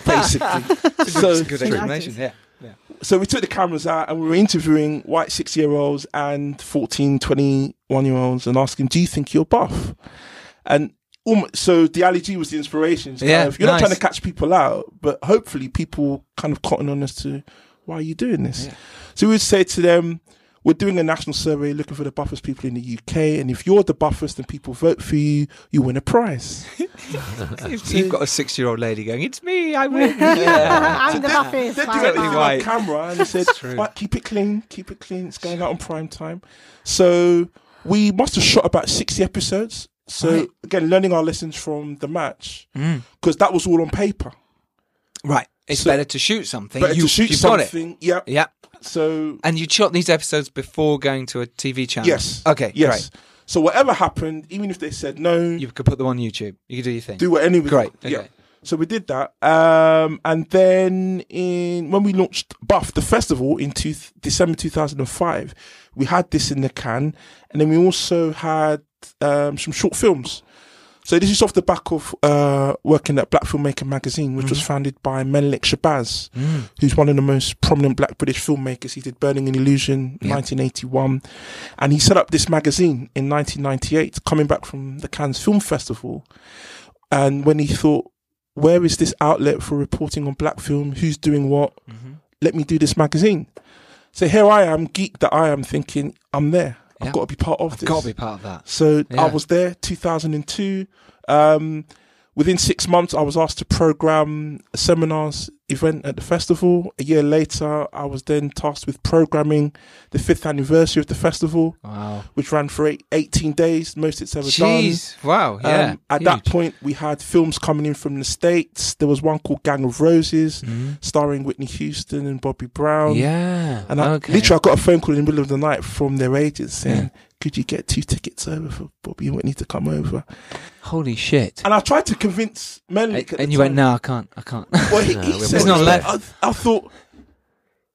basically. so, It's a good explanation. Yeah. Yeah. so we took the cameras out and we were interviewing white 60 year olds and 14, 21 year olds and asking, Do you think you're buff? And almost, so the Ali G was the inspiration. It's kind Yeah, of- you're not trying to catch people out, but hopefully people kind of cotton on as to why are you doing this? Yeah. So we would say to them, we're doing a national survey looking for the buffest people in the UK, and if you're the buffest and people vote for you, you win a prize. <laughs> <laughs> You've, you've got a six-year-old lady going, "It's me, I win." <laughs> yeah. I'm the Buffett. They're Fine. doing everything on right. camera, and they said, true. right, "Keep it clean, keep it clean. It's going out on prime time." So we must have shot about sixty episodes. So Right. again, learning our lessons from the match Mm. because that was all on paper. Right. It's So- better to shoot something. Better you, to shoot you've got it. something. Yeah. Yeah. So And you shot these episodes before going to a TV channel. yes. Okay. Yes. So whatever happened, even if they said no, You could put them on YouTube. You could do your thing. do what anyone. Great. Yeah. Okay. So we did that, um, and then in when we launched Buff the festival in two, December two thousand and five, we had this in the can, and then we also had um, some short films. So this is off the back of uh, working at Black Filmmaker magazine, which was founded by Menelik Shabazz, Mm. who's one of the most prominent Black British filmmakers. He did Burning an Illusion, Yeah. 1981, and he set up this magazine in 1998, coming back from the Cannes Film Festival. And when he thought, where is this outlet for reporting on black film? Who's doing what? Mhm. Let me do this magazine. So here I am, geek that I am, thinking I'm there. I've got to be part of I've this. got to be part of that. So Yeah. I was there 2002. Um, within six months, I was asked to program seminars event at the festival. A year later, I was then tasked with programming the fifth anniversary of the festival, Wow. which ran for eight, 18 days, most it's ever done. Wow. Yeah. Um, at that point, we had films coming in from the States. There was one called Gang of Roses, Mhm. starring Whitney Houston and Bobby Brown. Yeah. And I, okay. literally, I got a phone call in the middle of the night from their agents saying, Yeah. Could you get two tickets over for Bobby and Whitney to come over? Holy shit. And I tried to convince Menelik. And, at and the you went, no, I can't. I can't. Well, he, <laughs> No, he we said, not I, left. I thought,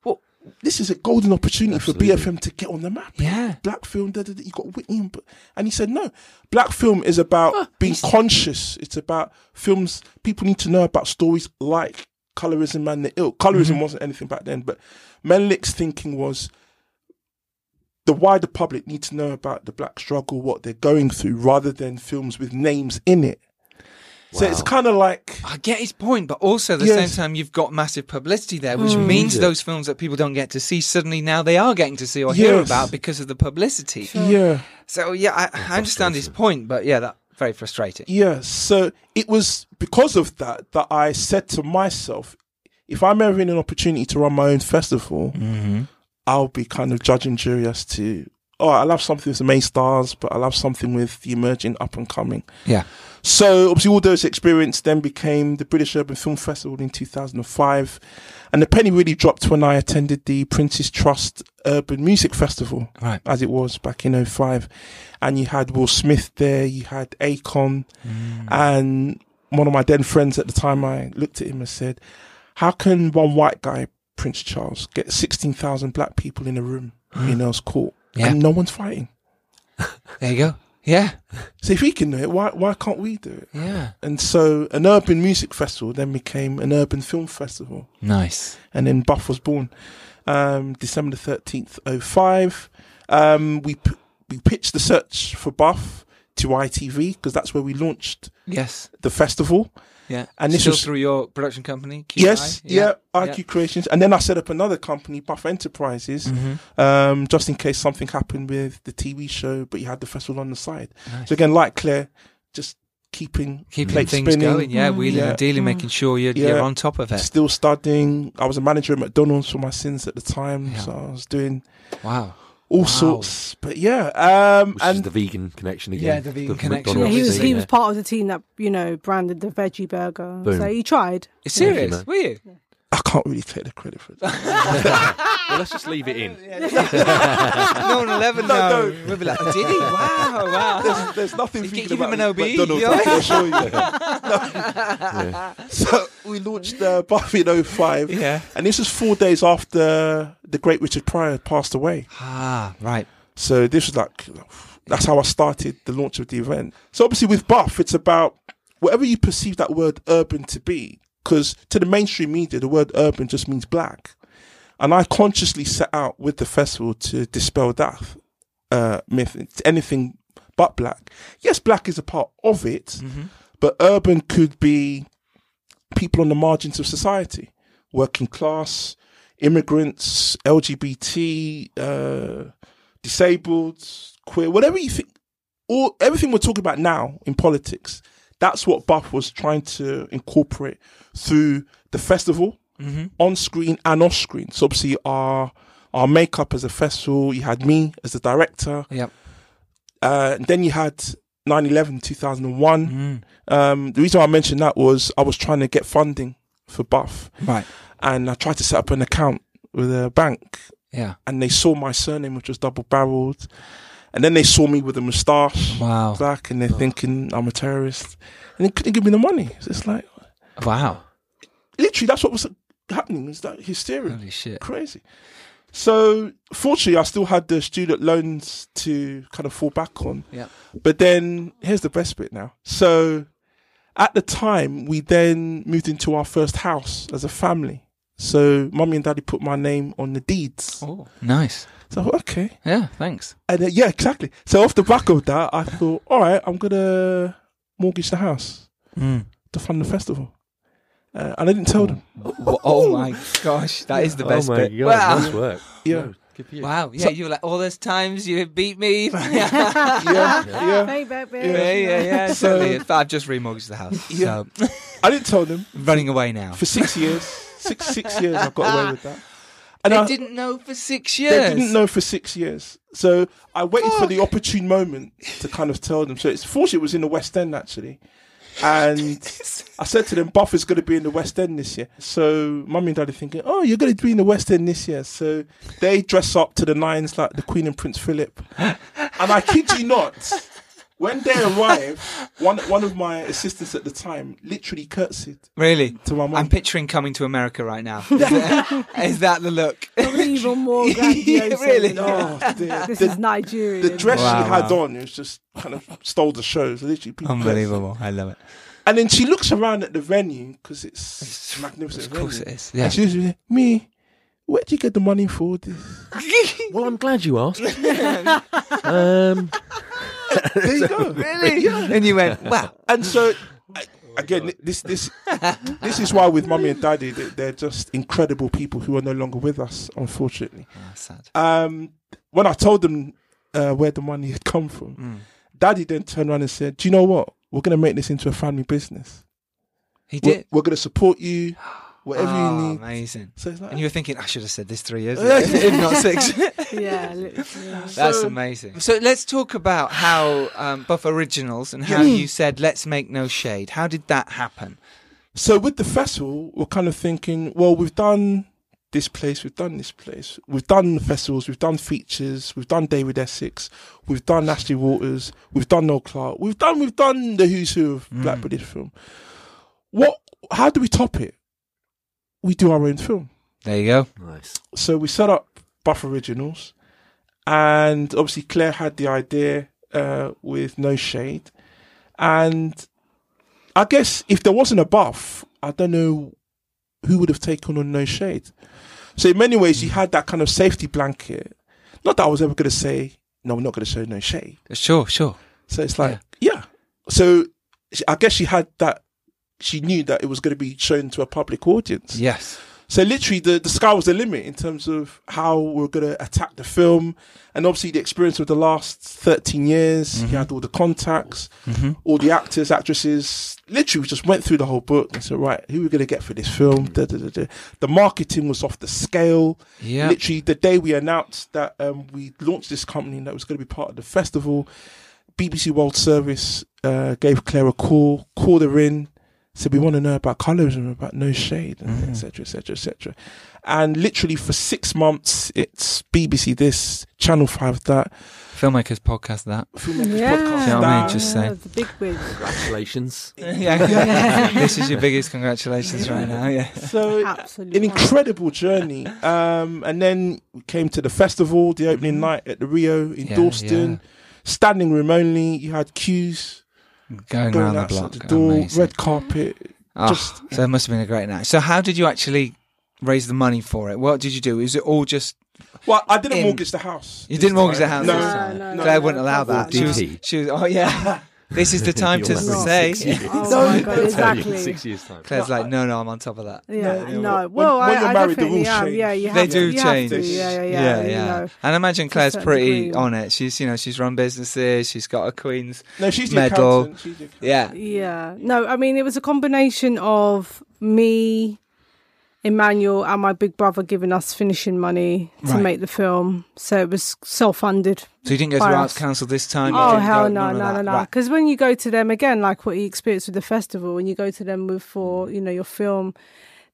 well, this is a golden opportunity Absolutely. for BFM to get on the map. yeah. Black film, da, da, da, you got Whitney, and, and he said no. Black film is about being conscious. It's about films. People need to know about stories like colorism and the ill. Colorism Mm-hmm. wasn't anything back then, but Menelik's thinking was the wider public need to know about the black struggle, what they're going through, rather than films with names in it. So it's kind of like I get his point, but also at the Yes. same time, you've got massive publicity there, which means Yeah. those films that people don't get to see suddenly now they are getting to see or hear about because of the publicity. yeah. So yeah, I, I understand his point, but yeah, that Very frustrating. Yeah, so it was because of that that I said to myself, if I'm ever in an opportunity to run my own festival, Mm-hmm. I'll be kind of judge and jury as to, oh, I love something with the main stars, but I love something with the emerging up and coming. Yeah. So obviously all those experience then became the British Urban Film Festival in 2005. And the penny really dropped when I attended the Prince's Trust Urban Music Festival Right. as it was back in 05. And you had Will Smith there, you had Akon, mm. and one of my then friends at the time, I looked at him and said, How can one white guy, Prince Charles, get 16,000 black people in a room in Earl's Court Yeah. and no one's fighting? <laughs> There you go. Yeah. So if he can do it, why, why can't we do it? Yeah. And so an urban music festival then became an urban film festival. Nice. And then Buff was born um, December the 13th, 05. Um, we, p- we pitched the search for Buff to ITV because that's where we launched Yes. the festival. Yeah. And this Still was- through your production company. QI? Yes, yeah, IQ Creations. And then I set up another company, Buff Enterprises, Mm-hmm. um, just in case something happened with the TV show, but you had the festival on the side. Nice. So again, like Clare, just keeping Keeping things spinning, going. Yeah. Mm. Wheeling Yeah. and dealing, Mm. making sure you're, Yeah. you're on top of it. still studying. I was a manager at McDonald's for my sins at the time, Yeah. so I was doing Wow. All Wow. sorts. But yeah, um, Which is and the vegan connection again. Yeah, the vegan connection. Yeah, McDonald's he was thing, he was part of the team that you know branded the veggie burger. Boom. So he tried. It's serious. man. Were you? I can't really take the credit for it. <laughs> well, let's <laughs> just leave it in. no one will ever No, know. no. We'll be like, did he? <laughs> Wow, wow. There's, there's nothing You vegan give him about an OB, McDonald's, yeah. I can assure you. So we launched uh, Buffy in 05, Yeah. and this was four days after the great Richard Pryor passed away. Ah, right. So this was like that's how I started the launch of the event. So obviously with Buff, it's about whatever you perceive that word urban to be, because to the mainstream media, the word urban just means black, and I consciously set out with the festival to dispel that uh, myth. It's anything but black. Yes, black is a part of it, Mm-hmm. but urban could be people on the margins of society, working class, immigrants, LGBT, uh, disabled, queer, whatever you think. All everything we're talking about now in politics. That's what Buff was trying to incorporate through the festival, Mm-hmm. on screen and off screen. So obviously our our makeup as a festival, you had me as the director. Yep. Uh, and then you had 9-11, 2001. Mm. Um, the reason why I mentioned that was I was trying to get funding for Buff, Right. and I tried to set up an account with a bank, Yeah. and they saw my surname, which was double barreled, and then they saw me with a moustache, Wow. black, and they're thinking I'm a terrorist, and they couldn't give me the money. So it's like Wow. literally that's what was happening. Was that hysteria? Holy shit. Crazy. So fortunately, I still had the student loans to kind of fall back on. Yeah. But then here's the best bit now. So at the time, we then moved into our first house as a family. So mummy and daddy put my name on the deeds. Oh, nice. So thought, okay. Yeah, thanks. And uh, yeah, exactly. So off the back of that, I thought, all right, I'm gonna mortgage the house Mm. to fund the festival. Uh, and I didn't tell them. Oh, oh my gosh, that is the best oh my bit. God, wow. nice work. Yeah. No, good for you. Wow. Yeah, So- you were like, all those times you beat me. <laughs> yeah, <laughs> Yeah, yeah. <laughs> Hey, baby. yeah, yeah. yeah So- certainly. But I've just remortgaged the house. Yeah. So, I didn't tell them running away now. for six years. Six six years, I've got away ah. with that. And They I, didn't know for six years. they didn't know for six years. So I waited for the opportune moment to kind of tell them. So it's fortunate it was in the West End actually. And <laughs> I said to them, Buff is going to be in the West End this year. So mummy and daddy thinking, oh, you're going to be in the West End this year. So they dress up to the nines like the Queen and Prince Philip. And I kid you not, when they arrived, one one of my assistants at the time literally curtsied Really? to my mum. I'm picturing coming to America right now. Is that, <laughs> is that the look? Even more <laughs> Yeah, grandiose. really. than- Oh, dear. <laughs> This the, is Nigeria. the dress Wow, she had wow. on, it was just kind of stole the show. So literally, people Unbelievable. I love it. And then she looks around at the venue because it's a magnificent. Of course it venue. is. Yeah. And she was like, me, where would you get the money for this? <laughs> Well, I'm glad you asked. <laughs> um, <laughs> There you go. really? Yeah. And you went, wow. And so, I- again, this this this is why with mummy and daddy, they- they're just incredible people who are no longer with us, unfortunately. Ah, sad. Um, when I told them uh, where the money had come from, Mm. daddy then turned around and said, "Do you know what? we're going to make this into a family business. He We're, did. we're going to support you, <gasps> <gasps> whatever oh, you need. amazing. So it's like, And you were thinking, I should have said this three years <laughs> ago, if not six. <laughs> Yeah, literally. That's So- amazing. So let's talk about how um, Buff Originals and how you said, let's make no shade. How did that happen? So with the festival, we're kind of thinking, well, we've done this place, we've done this place, we've done the festivals, we've done features, we've done David Essex, we've done Ashley Walters, we've done Noel Clarke, we've done we've done the who's who of Black British film. What? How do we top it? We do our own film. There you go. Nice. So we set up Buff Originals, and obviously Clare had the idea uh, with No Shade, and I guess if there wasn't a Buff, I don't know who would have taken on No Shade. So in many ways, you had that kind of safety blanket. Not that I was ever going to say no, we're not going to show No Shade. Sure, sure. So it's like, yeah. So I guess she had that. She knew that it was going to be shown to a public audience. Yes. So literally, the, the sky was the limit in terms of how we are going to attack the film, and obviously the experience of the last thirteen years. You had all the contacts, all the actors, actresses. Literally, we just went through the whole book and said, right, who are we going to get for this film? Da, da, da. The marketing was off the scale. Yeah. Literally, the day we announced that um, we launched this company and that was going to be part of the festival, BBC World Service uh, gave Clare a call, called her in, said we want to know about colorism, about no shade, and et cetera, et cetera, et cetera. And literally for six months, it's BBC this, Channel Five that, Filmmakers podcast that. Filmmakers Yeah, Podcast You know what I mean? that. Just <laughs> yeah, saying. the big wig. Congratulations. <laughs> yeah. this is your biggest congratulations right now. Yeah. So Absolutely. an incredible journey. Um, and then we came to the festival, the opening night at the Rio in Yeah, Dalston. yeah. Standing room only. You had queues Going going around the block. the door, Amazing. red carpet. Oh, just- so it must have been a great night. So how did you actually raise the money for it? What did you do? Is it all just Well, I didn't In- mortgage the house. you didn't mortgage the house? No, this No, time? no, no, Clare no, wouldn't allow probably that. She was, DP. she was. Oh yeah. <laughs> This is the <laughs> time to say. six oh, years. Oh <laughs> No, my god, Tell you in exactly. six years' time. Clare's like, no, no, I'm on top of that. Yeah, No, no. Well, when I, you're I married, definitely rules am. change. Yeah, you have They to, do you change. Have to. Yeah, yeah, yeah. yeah, you know. And I imagine Clare's pretty degree. on it. She's, you know, she's run businesses. She's got a queen's. No, she's Medal. She's. Yeah. Yeah. No, I mean, it was a combination of me, Emmanuel, and my big brother giving us finishing money to Right. make the film. So it was self funded. So you didn't go to By Arts. Council this time? Oh, hell no, no, no, no. Because when you go to them, again, like what you experienced with the festival, when you go to them with for, you know, your film,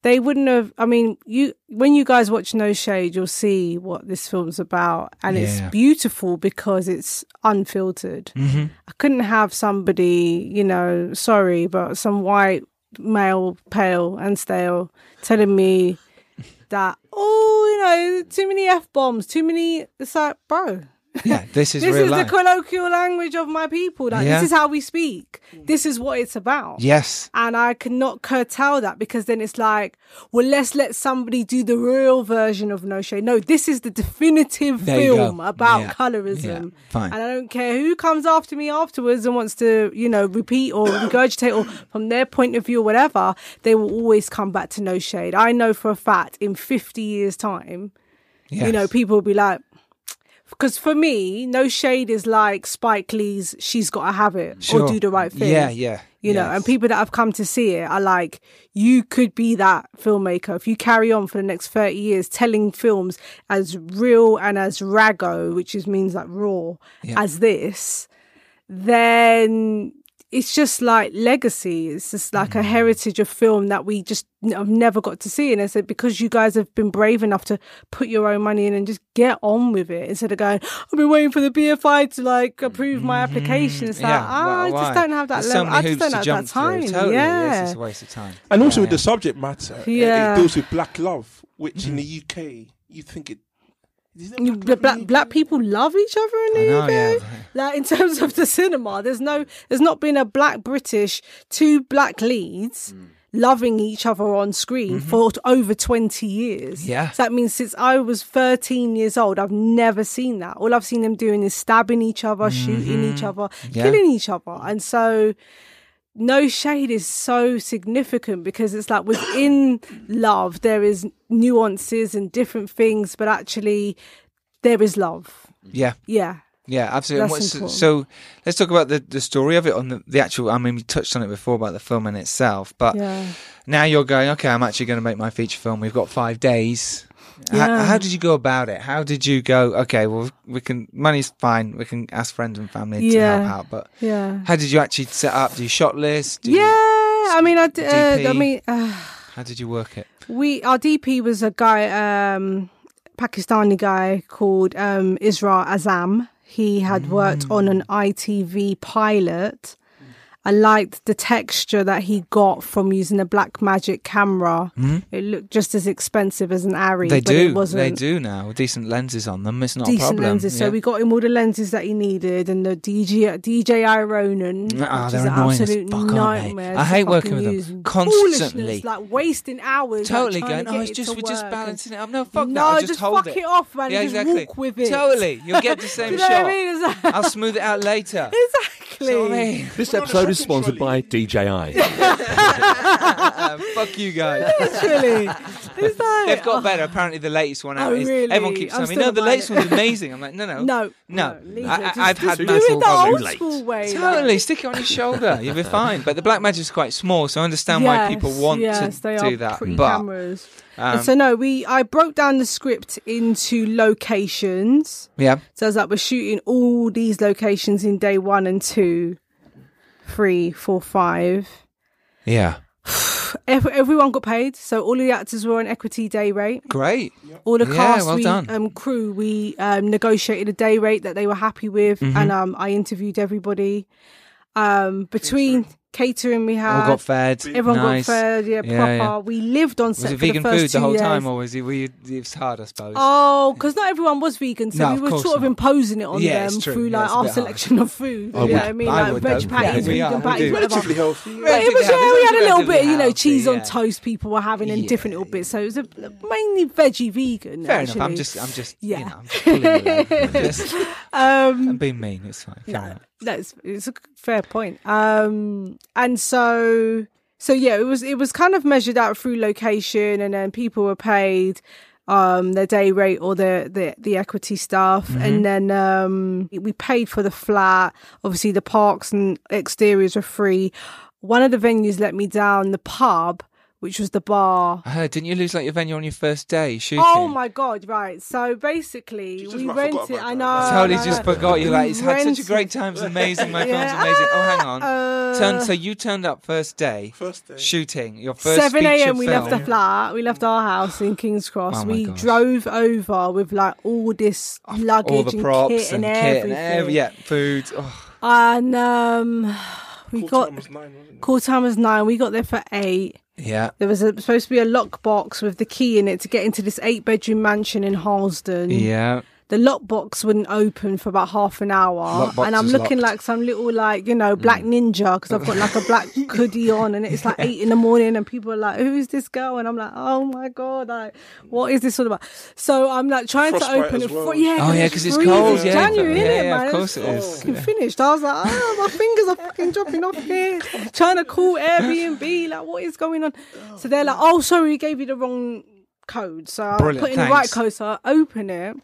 they wouldn't have. I mean, you when you guys watch No Shade, you'll see what this film's about, and Yeah. it's beautiful because it's unfiltered. Mhm. I couldn't have somebody, you know, sorry, but some white male, pale and stale, telling me that, oh, you know, too many f bombs, too many. It's like, bro, Yeah, this is <laughs> this is life. the colloquial language of my people. Like, Yeah. this is how we speak. This is what it's about. yes. And I cannot curtail that because then it's like, well, let's let somebody do the real version of No Shade. No, this is the definitive go. film about Yeah. colorism. Yeah, fine. And I don't care who comes after me afterwards and wants to, you know, repeat or <coughs> regurgitate or from their point of view or whatever, they will always come back to No Shade. I know for a fact in 50 years' time, you know, people will be like, because for me, No Shade is like Spike Lee's She's Gotta Have It Sure. or Do the Right Thing Yeah, yeah. you know, and people that have come to see it are like, you could be that filmmaker if you carry on for the next 30 years telling films as real and as rago, which is means like raw, Yeah. as this, then it's just like legacy. It's just like a Mm. heritage of film that we just have never got to see. And I said, because you guys have been brave enough to put your own money in and just get on with it instead of going, I've been waiting for the BFI to like approve my application. It's like, Mm-hmm. Yeah, ah, I just don't have that There's level. many I just don't have jump that time. Through. Totally, yeah. it's a waste of time. And also Yeah, with the subject matter, Yeah. it deals with black love, which in the UK you think it. Is there You- black Black, black, in the black UK? people love each other in the know, UK. yeah. Like in <laughs> terms of the cinema, there's no, there's not been a black British, two black leads loving each other on screen for over 20 years. Mm-hmm. Yeah. So that means since I was 13 years old, I've never seen that. All I've seen them doing is stabbing each other, shooting each other, Mm-hmm. Yeah. killing each other. And so no shade is so significant because it's like within <coughs> love there is nuances and different things but actually there is love Yeah. yeah Yeah, absolutely. That's so let's talk about the, the story of it on the, the actual. I mean, we touched on it before about the film in itself, but Yeah. now you're going. Okay, I'm actually going to make my feature film. We've got five days. How, Yeah. how did you go about it? How did you go? Okay, well, we can. Money's fine. We can ask friends and family to Yeah. help out. But Yeah. how did you actually set up? Do you shot list? Do Yeah. I mean, I, d- uh, I mean, uh, How did you work it? we our DP was a guy, um, Pakistani guy called um, Isra Azam. He had worked on an ITV pilot. I liked the texture that he got from using a Blackmagic camera. It looked just as expensive as an Arri. Mm-hmm. They but it do. wasn't They do now. Decent lenses on them. It's not a decent problem. lenses. So we got him all the lenses that he needed and the DJ DJI Ronin. Ah, which they're is an annoying absolute fuck, nightmare I hate working with them. Constantly. Like wasting hours. Totally like, going. to Oh, it's just to we're just balancing it up. No, fuck no, that. I'll just, just hold fuck it. it off, man. Yeah, exactly. Just walk with it. Totally. You'll get the <laughs> same you know what I shot. mean? Like- I'll smooth it out later. <laughs> exactly. So, I mean, This episode is sponsored by DJI. <laughs> fuck you guys. Literally. It's like, <laughs> They've got oh, better. Apparently, the latest one out Oh, is. really? Everyone keeps I'm telling me, no, the latest it." one's amazing. I'm like, no, no, No, no. leave I, it. Just- I, I've just had do massive it the old school way. like- Totally, stick it on your shoulder. You'll be <laughs> fine. But the Blackmagic is quite small, so I understand why people want yes, to they do are that. But cameras. um, so no, we I broke down the script into locations. yeah, So it's like we're shooting all these locations in day one and two, three, four, five. yeah, Ev- everyone got paid, so all of the actors were on equity day rate. great. All the Yeah, cast, well we, done. um, crew, we um, negotiated a day rate that they were happy with, Mm-hmm. and um, I interviewed everybody. Um, between catering, we All had got fed. everyone nice. got fed, yeah, Yeah, proper. yeah. We lived on Was it for vegan the first food the whole years. time, or was it? Were you, it was hard, I suppose. Oh, because not everyone was vegan, so No, we were course sort of imposing it on Yeah, them through like it's our bit hard. selection of food. I you know what I mean? I like veg patties, we are, vegan patties, whatever. Relatively healthy. But it was, yeah, we had a little bit, you know, cheese on toast. People were having and different little bits, so it was mainly veggie vegan. Fair enough. I'm just, I'm just, Yeah. you know, I'm just pulling you leg. I'm just, <laughs> um, I'm being mean. It's fine. That's it's a fair point. Um, and so so yeah, it was it was kind of measured out through location, and then people were paid um their day rate or the the, the equity stuff. And then um we paid for the flat. Obviously the parks and exteriors were free. One of the venues let me down the pub which was the bar I heard. Didn't you lose like your venue on your first day shooting? Oh my god! Right. So basically, we rented. I know. I totally I just know. forgot you. Like, We it's had such a great time. It's amazing. My Yeah. film's amazing. Oh, hang on. Uh, Turn, so you turned up first day, First day. shooting your first 7 feature a.m. we film. left the flat. We left our house in King's Cross. Oh we gosh. drove over with like all this luggage all the and props kit and, and, kit everything. and every yeah, food. Oh, And um, we Call got time was nine, wasn't it? call time was nine. We got there for eight. yeah. There was a, supposed to be a lockbox with the key in it to get into this eight bedroom mansion in Harlesden. Yeah. The lockbox wouldn't open for about half an hour, Lockbox and I'm looking locked. like some little like you know black Mm. ninja because I've got like a black <laughs> hoodie on, and it's like eight in the morning, and people are like, "Who is this girl?" And I'm like, "Oh my god, like what is this all about?" So I'm like trying to open it. well. For, yeah, Oh yeah, because it's freezing. cold. It's Yeah, January, yeah, innit, yeah, man? of course It's it is. fucking Yeah. finished. I was like, oh, my fingers are fucking dropping off here. Trying to call Airbnb, like what is going on? So they're like, oh, sorry, we gave you the wrong code. So I Brilliant, put in the right code. So I open it,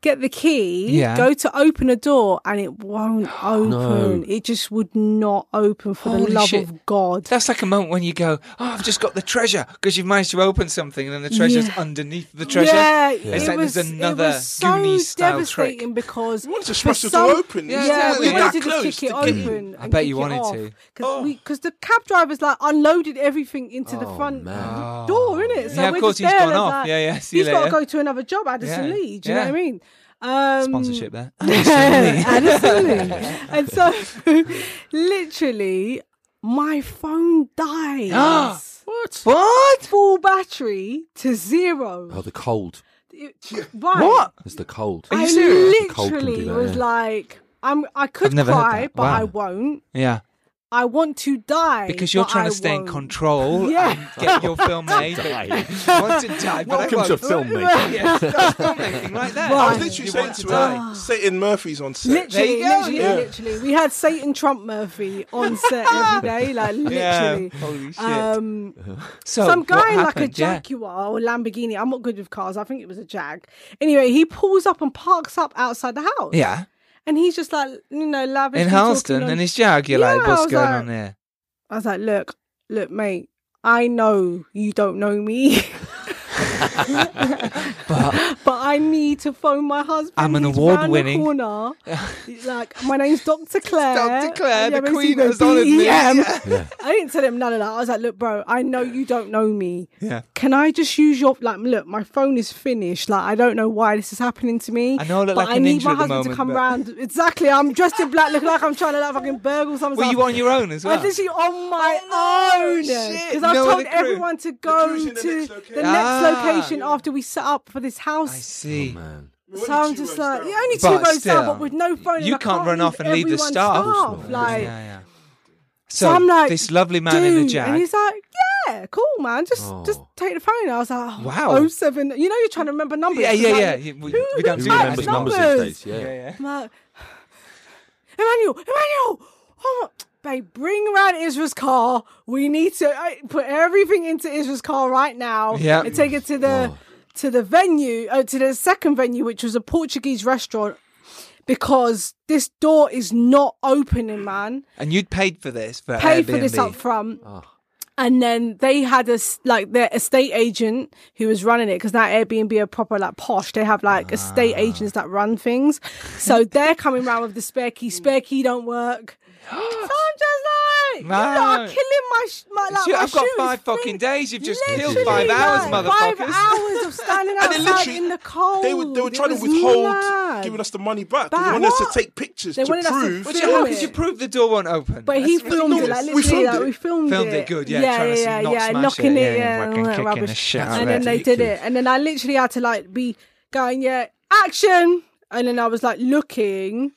get the key, Yeah. go to open a door, and it won't <gasps> open. No. It just would not open for Holy the love shit. of God. That's like a moment when you go, "Oh, I've just got the treasure," because you've managed to open something, and then the treasure's Yeah. underneath the treasure. Yeah, It's it like was, there's another it was so Goonies style devastating trick. because You wanted to smash the door open. Yeah, Yeah, exactly. we That wanted to close just kick it to get- open. I bet you wanted off. to. Oh. Because the cab drivers like unloaded everything into the Oh, front man. door, innit? So Yeah, of course just he's there, gone off. Yeah, yeah, see he's got to go to another job, Addison Yeah, Lee. Do you know what I mean? Um, Sponsorship there. <laughs> Addison Lee. <laughs> and so, <laughs> literally, my phone dies. <gasps> What? what? Full battery to zero. Oh, the cold. It- right. What? It's the cold. Are you I serious? The cold can do literally that, was yeah. like, I'm. I could I've never heard cry, that. but Wow. I won't. Yeah, I want to die because you're trying I to stay in won't. control <laughs> Yeah. and get your film made. but Die. you <laughs> want to die, but Welcome I to won't. filmmaking. <laughs> Yeah, that's filmmaking like that. Right. I was literally You saying to to her, die. Satan Murphy's on set. Literally, There you go, literally, yeah. literally. We had Satan Trump Murphy on set every day, like Yeah, literally. holy shit. Um, so some guy in like a happened? Yeah. Jaguar or Lamborghini. I'm not good with cars. I think it was a Jag. Anyway, he pulls up and parks up outside the house. Yeah. And he's just like, you know, lavishly In Harlesden on- and his jag, you're Yeah, like, what's going like- on there? I was like, look, look, mate, I know you don't know me. <laughs> <laughs> But but I need to phone my husband. I'm an round the corner. <laughs> like, my name's Dr. Clare. Dr. Clare, the queen has honoured me. Yeah. I didn't tell him none of that. I was like, look, bro, I know you don't know me. Yeah. Can I just use your like? Look, my phone is finished. Like, I don't know why this is happening to me. I know I look but like I need my husband moment, to come but- round. Exactly. I'm dressed in black, looking like I'm trying to like fucking burgle something. Were you on your own as well. I literally on my Oh, no, own because I've No told everyone to go crew's to the the next next, location. Ah. Location after we set up for this house. I house. see. Oh, man. So I'm just like, yeah, only two But rows still, down, but with no phone. and you I can't run off and leave the everyone's staff. stuff, Like, yeah, yeah. so, So, I'm like, this lovely man dude, in the jacket. and jag. he's like, yeah, cool, man, just Oh. just take the phone. I was like, oh, Wow. oh seven. You know, you're trying to remember numbers. Yeah, It's yeah, like, yeah. You- We, who- we don't who do Who that remembers anymore. numbers numbers? these days? Yeah. Yeah, yeah. I'm like, <sighs> Emmanuel, Emmanuel, oh, babe, bring around Israel's car. We need to uh, put everything into Israel's car right now. Yeah. and take it to the Oh. to the venue, uh, to the second venue, which was a Portuguese restaurant. Because this door is not opening, man. And you'd paid for this for Paid for this Airbnb. up front. Oh. And then they had a like their estate agent who was running it because now Airbnb are proper like posh. They have like estate Ah. agents that run things. So they're coming around with the spare key. Spare key don't work. <gasps> so I'm just like, you lot are No. killing my sh- my like Shit, my I've got five fucking days. You've just killed five hours, like, motherfuckers. Five hours of standing <laughs> outside in the cold. They were they were trying to withhold mad. giving us the money back. Back. They wanted us to take pictures They to wanted us to prove. Which, how could you prove the door won't open? But he filmed no, it like we filmed it. we filmed, Filmed it good, yeah, yeah, trying yeah, yeah, knocking it, yeah, yeah, fucking all that kicking the rubbish. shit out of and then they did it, and then I literally had to like be going, yeah, action, and then I was like looking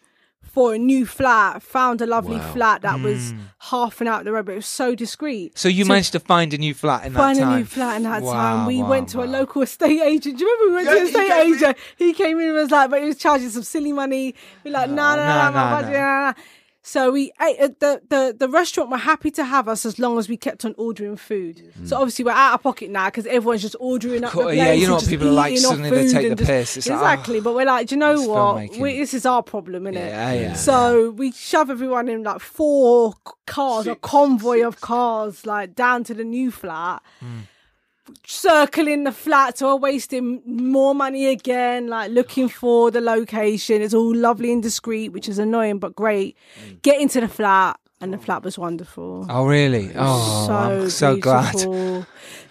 for a new flat, found a lovely Wow. flat that was Hmm. half an hour up the road, but it was so discreet. So you to managed to find a new flat in that time? Find a new flat in that Wow, time. We wow, went to a local estate <laughs> agent. Do you remember we went Yeah, to an estate came in. agent? He came in and was like, but he was charging some silly money. We're like, no, no, no, no, no, no, budget, no. no, no. So we ate at the, the the restaurant were happy to have us as long as we kept on ordering food. So obviously we're out of pocket now because everyone's just ordering up. The yeah, you know what people are like, suddenly they take the just- piss. It's like, ah, exactly, but we're like, do you know what? We, this is our problem, innit? Yeah, yeah, So we shove everyone in like four cars, a convoy of cars, like down to the new flat. Hmm. Circling the flat, so we're wasting more money again, like looking for the location. It's all lovely and discreet, which is annoying but great. Mm. Get into the flat, and the flat was wonderful. Oh really? Oh, so I'm so glad.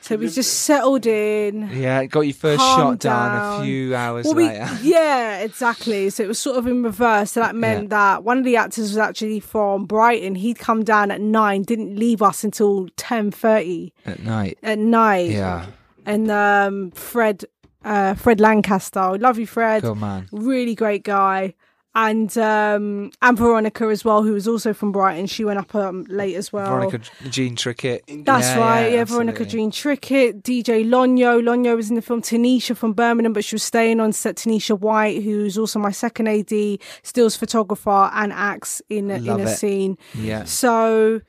So we just settled in. Yeah, got your first shot down, down. a few hours Well, we, later. <laughs> yeah, exactly. So it was sort of in reverse. So that meant that one of the actors was actually from Brighton. He'd come down at nine, didn't leave us until ten thirty At night. at night. Yeah, And um, Fred, uh, Fred Lancaster, love you, Fred. good man. Really great guy. And um, and Veronica as well, who was also from Brighton. She went up um, late as well. Veronica Jean Trickett. That's Yeah, right. Yeah, yeah, Veronica. Jean Trickett, DJ Lonyo. Lonyo was in the film. Tanisha from Birmingham, but she was staying on set. Tanisha White, who's also my second AD, stills photographer and acts in a, in a it. scene. Yeah. So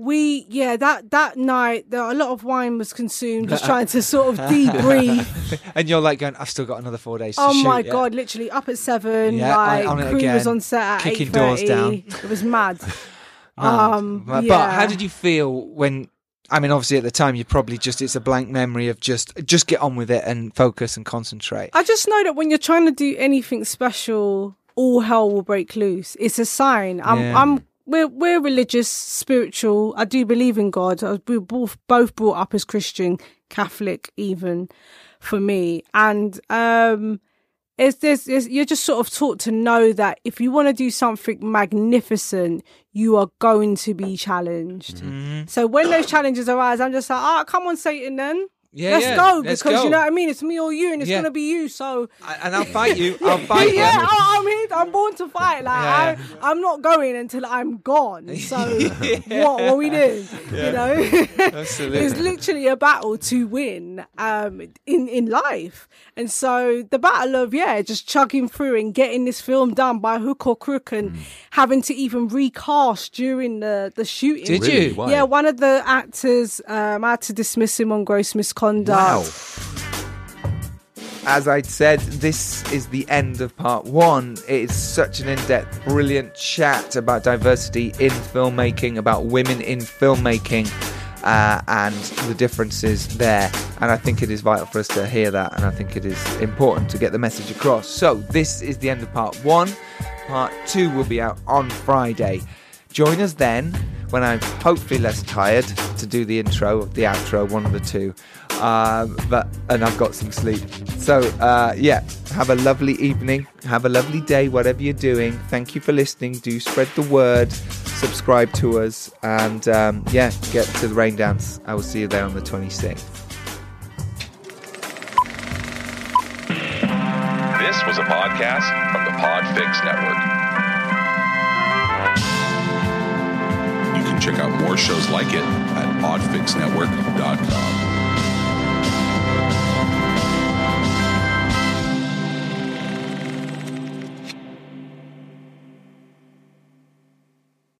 we, yeah, that that night, there, a lot of wine was consumed, just <laughs> trying to sort of debrief. <laughs> And you're like going, I've still got another four days to oh shoot. my yeah. god, literally up at seven. Yeah, like on it crew was on set at kicking doors down. It was mad. <laughs> Mad. Um, but, yeah. how did you feel when? I mean, obviously at the time you probably just it's a blank memory of just just get on with it and focus and concentrate. I just know that when you're trying to do anything special, all hell will break loose. It's a sign. I'm. I'm, we're, we're religious, spiritual. I do believe in God. I was, we were both, both brought up as Christian, Catholic, even for me. And, um, it's, it's, you're just sort of taught to know that if you want to do something magnificent, you are going to be challenged. Mm-hmm. So when those challenges arise, I'm just like, ah, come on, Satan, then. Yeah, let's yeah, go let's because go. you know what I mean. It's me or you, and it's Yeah. gonna be you. So I- and I'll fight you. <laughs> I'll fight yeah, you. I, I'm here. I'm born to fight. Like Yeah. I, I'm not going until I'm gone. <laughs> So what? What are we doing? You know, <laughs> Absolutely. it's literally a battle to win um, in in life. And so the battle of yeah, just chugging through and getting this film done by hook or crook, and having to even recast during the the shooting. Did Really? you? Why? Yeah, one of the actors, um, I had to dismiss him on gross misconduct. Wow. as I said, this is the end of part one. It is such an in depth, brilliant chat about diversity in filmmaking, about women in filmmaking. Uh, and the differences there. And I think it is vital for us to hear that, and I think it is important to get the message across. So, this is the end of part one. Part two will be out on Friday. Join us then when I'm hopefully less tired to do the intro, the outro, one of the two. Um, but and I've got some sleep. So uh, yeah, have a lovely evening. Have a lovely day, whatever you're doing. Thank you for listening. Do spread the word. Subscribe to us, and um, yeah, get to the Raindance. I will see you there on the 26th. This was a podcast from the Podfix Network. You can check out more shows like it at podfixnetwork.com.